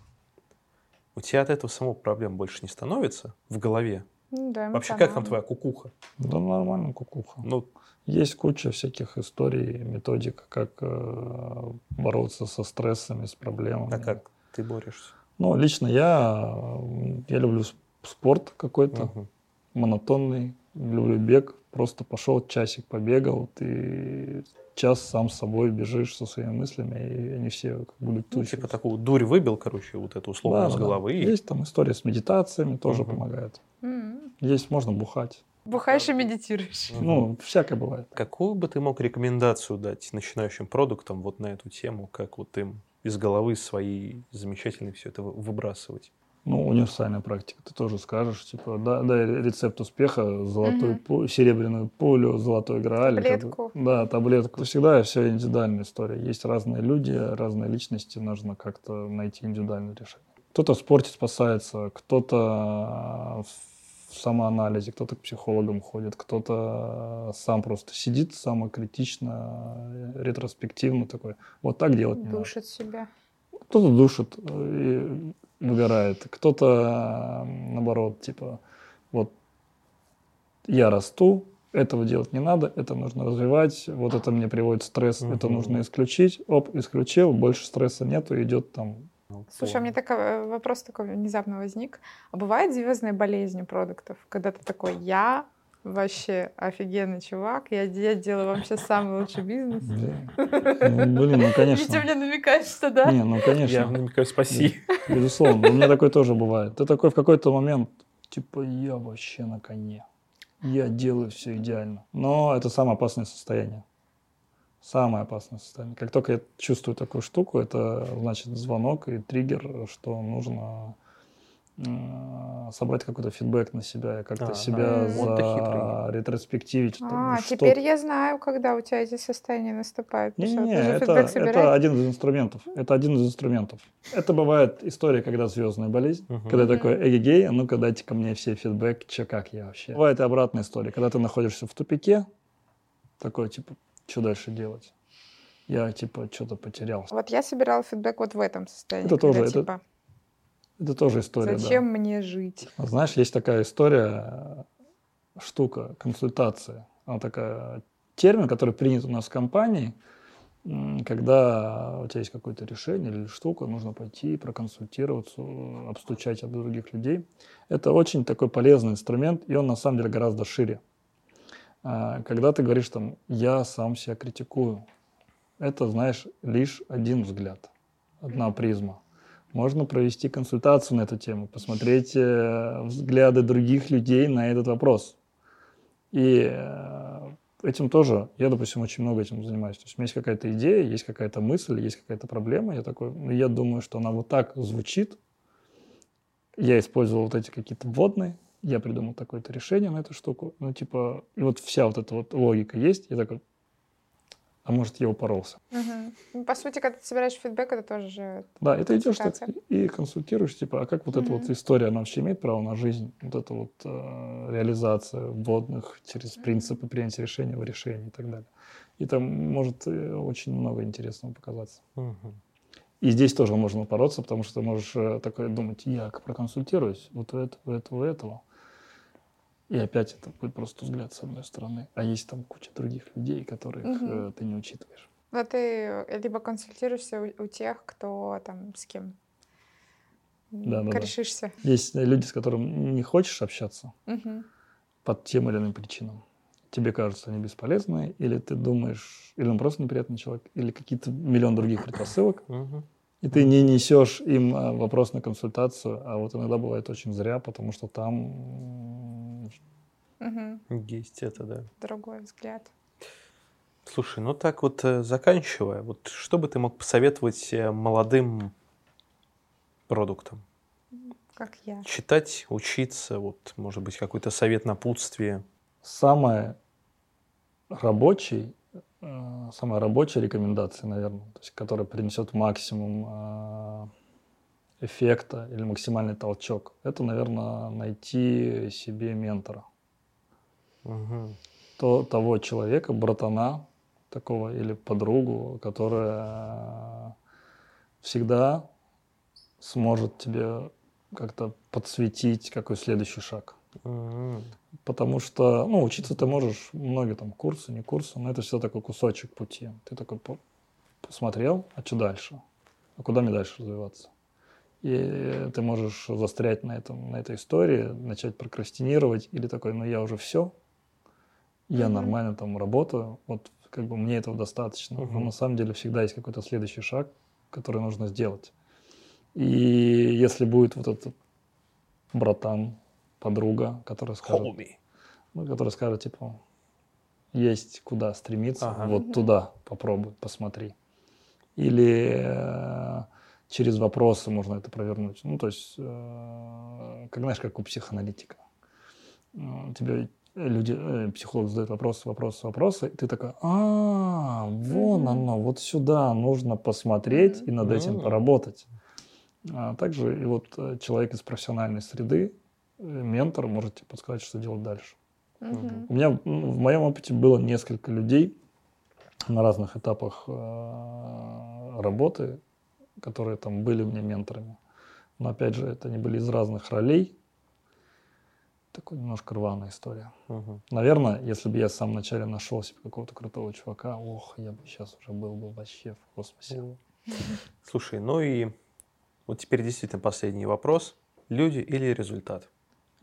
У тебя от этого самого проблем больше не становится в голове? Ну да, Вообще, как там твоя кукуха? Да нормально, кукуха. Ну, Есть куча всяких историй, методик, как э, бороться со стрессами, с проблемами. а как ты борешься? Ну, лично я, я люблю спорт какой-то, Мгм. монотонный, люблю бег. Просто пошел, часик побегал, ты час сам с собой бежишь со своими мыслями, и они все как бы Ну, летучие. типа такую дурь выбил, короче, вот эту условно Да, с да, да. головы. и- Есть там история с медитациями, тоже Мгм. помогает. М. Есть, можно бухать. Бухаешь и медитируешь. Ну, всякое бывает. Какую бы ты мог рекомендацию дать начинающим продуктам вот на эту тему, как вот им из головы своей замечательной все это вы- выбрасывать? Ну, универсальная практика. Ты тоже скажешь, типа, да, дай рецепт успеха, золотую, пу- серебряную пулю, золотой грааль. как. Таблетку. Да, таблетку. Всегда все индивидуальная история. Есть разные люди, разные личности, нужно как-то найти индивидуальное решение. Кто-то в спорте спасается, кто-то в самоанализе, кто-то к психологам ходит, кто-то сам просто сидит самокритично, ретроспективно такой. Вот так делать не надо. Душит себя. Кто-то душит э, и выгорает, кто-то наоборот, типа, вот я расту, этого делать не надо, это нужно развивать, вот это мне приводит стресс, это Мгм. нужно исключить, оп, исключил, больше стресса нету, идет там. Слушай, а мне такой э, вопрос такой внезапно возник. А бывает звездная болезнь у продуктов, когда ты такой, я вообще офигенный чувак, я, я делаю вообще самый лучший бизнес. Да. Ну, блин, ну Витя конечно. мне намекает, что да. Не, ну Я конечно, намекаю, спаси. безусловно. У меня такое тоже бывает. Ты такой в какой-то момент, типа, я вообще на коне. Я делаю все идеально. Но это самое опасное состояние. Самое опасное состояние. Как только я чувствую такую штуку, это значит звонок и триггер, что нужно собрать какой-то фидбэк на себя, и как-то Ага. себя Вот ты за ретроспективить. А, что- теперь я знаю, когда у тебя эти состояния наступают. не, не, это, это один из инструментов. Это один из инструментов. Это бывает история, когда звездная болезнь, Мгм. когда такой эгегей, а ну-ка дайте ко мне все фидбэк, че как я вообще. Бывает и обратная история, когда ты находишься в тупике, такой типа, что дальше делать? Я типа что-то потерял. Вот я собирала фидбэк вот в этом состоянии. Это когда, тоже, это- типа, Это тоже история, Зачем да. мне жить? Знаешь, есть такая история, э, штука, консультация. Она такая термин, который принят у нас в компании, когда у тебя есть какое-то решение или штука, нужно пойти проконсультироваться, обстучать от других людей. Это очень такой полезный инструмент, и он на самом деле гораздо шире. А, когда ты говоришь там, я сам себя критикую, это, знаешь, лишь один взгляд, одна призма. Можно провести консультацию на эту тему, посмотреть э, взгляды других людей на этот вопрос. И э, этим тоже, я, допустим, очень много этим занимаюсь. То есть у меня есть какая-то идея, есть какая-то мысль, есть какая-то проблема. Я такой, ну, я думаю, что она вот так звучит. Я использовал вот эти какие-то вводные, я придумал такое-то решение на эту штуку. Ну, типа, и вот вся вот эта вот логика есть. Я такой, а может, я упоролся. Угу. Ну, по сути, когда ты собираешь фидбэк, это тоже же Да, это идешь так и консультируешь, типа, а как вот угу. эта вот история, она вообще имеет право на жизнь? Вот эта вот э, реализация вводных через принципы принятия решения в решении и так далее. И там может э, очень много интересного показаться. Угу. И здесь тоже можно упороться, потому что ты можешь э, такое думать, я проконсультируюсь вот у этого, у этого, у этого. И опять это будет просто взгляд с одной стороны. А есть там куча других людей, которых угу. э, ты не учитываешь. Но ты либо консультируешься у, у тех, кто там с кем да, да, корешишься. Да. Есть люди, с которыми не хочешь общаться угу. под тем или иным причинам. Тебе кажется, они бесполезные, или ты думаешь, или он просто неприятный человек, или какие-то миллион других предпосылок. Угу. И ты не несешь им э, вопрос на консультацию, а вот иногда бывает очень зря, потому что там Угу. Есть это, да. Другой взгляд. Слушай, ну так вот э, заканчивая, вот что бы ты мог посоветовать э, молодым продуктам? Как я. Читать, учиться, вот, может быть, какой-то совет напутствие. Самое рабочий, э, самая рабочая рекомендация, наверное, то есть, которая принесет максимум эффекта или максимальный толчок, это, наверное, найти себе ментора угу. то, того человека, братана такого или подругу, которая всегда сможет тебе как-то подсветить, какой следующий шаг. Угу. Потому что, ну, учиться ты можешь, многие там курсы, не курсы, но это все такой кусочек пути. Ты такой посмотрел, а что дальше? А куда мне дальше развиваться? И ты можешь застрять на, этом, на этой истории, начать прокрастинировать, или такой, ну я уже все, я mm-hmm. нормально там работаю, вот как бы мне этого достаточно. Mm-hmm. Но на самом деле всегда есть какой-то следующий шаг, который нужно сделать. И если будет вот этот братан, подруга, который скажет, ну, который скажет типа, есть куда стремиться, ага. вот mm-hmm. туда попробуй, посмотри. Или э, через вопросы можно это провернуть. Ну, то есть, э, как знаешь, как у психоаналитика. Э, тебе люди, э, психолог задает вопросы, вопросы, вопросы, и ты такой, а, вон оно, вот сюда нужно посмотреть и над этим поработать. А также и вот э, человек из профессиональной среды, э, ментор, может тебе подсказать, что делать дальше. У меня в моем опыте было несколько людей на разных этапах работы, которые там были мне менторами. Но опять же, это они были из разных ролей. Такой немножко рваная история. Угу. Наверное, если бы я в самом начале нашел себе какого-то крутого чувака, ох, я бы сейчас уже был бы вообще в космосе. Слушай, ну и вот теперь действительно последний вопрос. Люди или результат?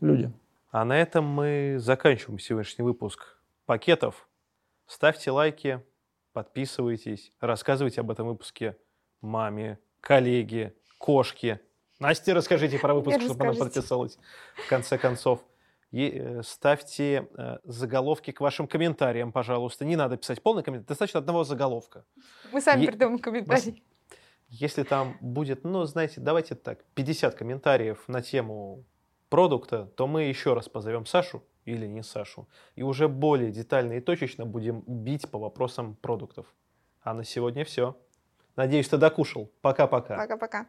Люди. А на этом мы заканчиваем сегодняшний выпуск пакетов. Ставьте лайки, подписывайтесь, рассказывайте об этом выпуске маме, коллеге, кошке. Насте расскажите про выпуск, чтобы она подписалась в конце концов. И ставьте э, заголовки к вашим комментариям, пожалуйста. Не надо писать полный комментарий, достаточно одного заголовка. Мы сами Е- придумаем комментарий. Если там будет, ну, знаете, давайте так, 50 комментариев на тему продукта, то мы еще раз позовем Сашу или не Сашу. И уже более детально и точечно будем бить по вопросам продуктов. А на сегодня все. Надеюсь, ты докушал. Пока-пока. Пока-пока.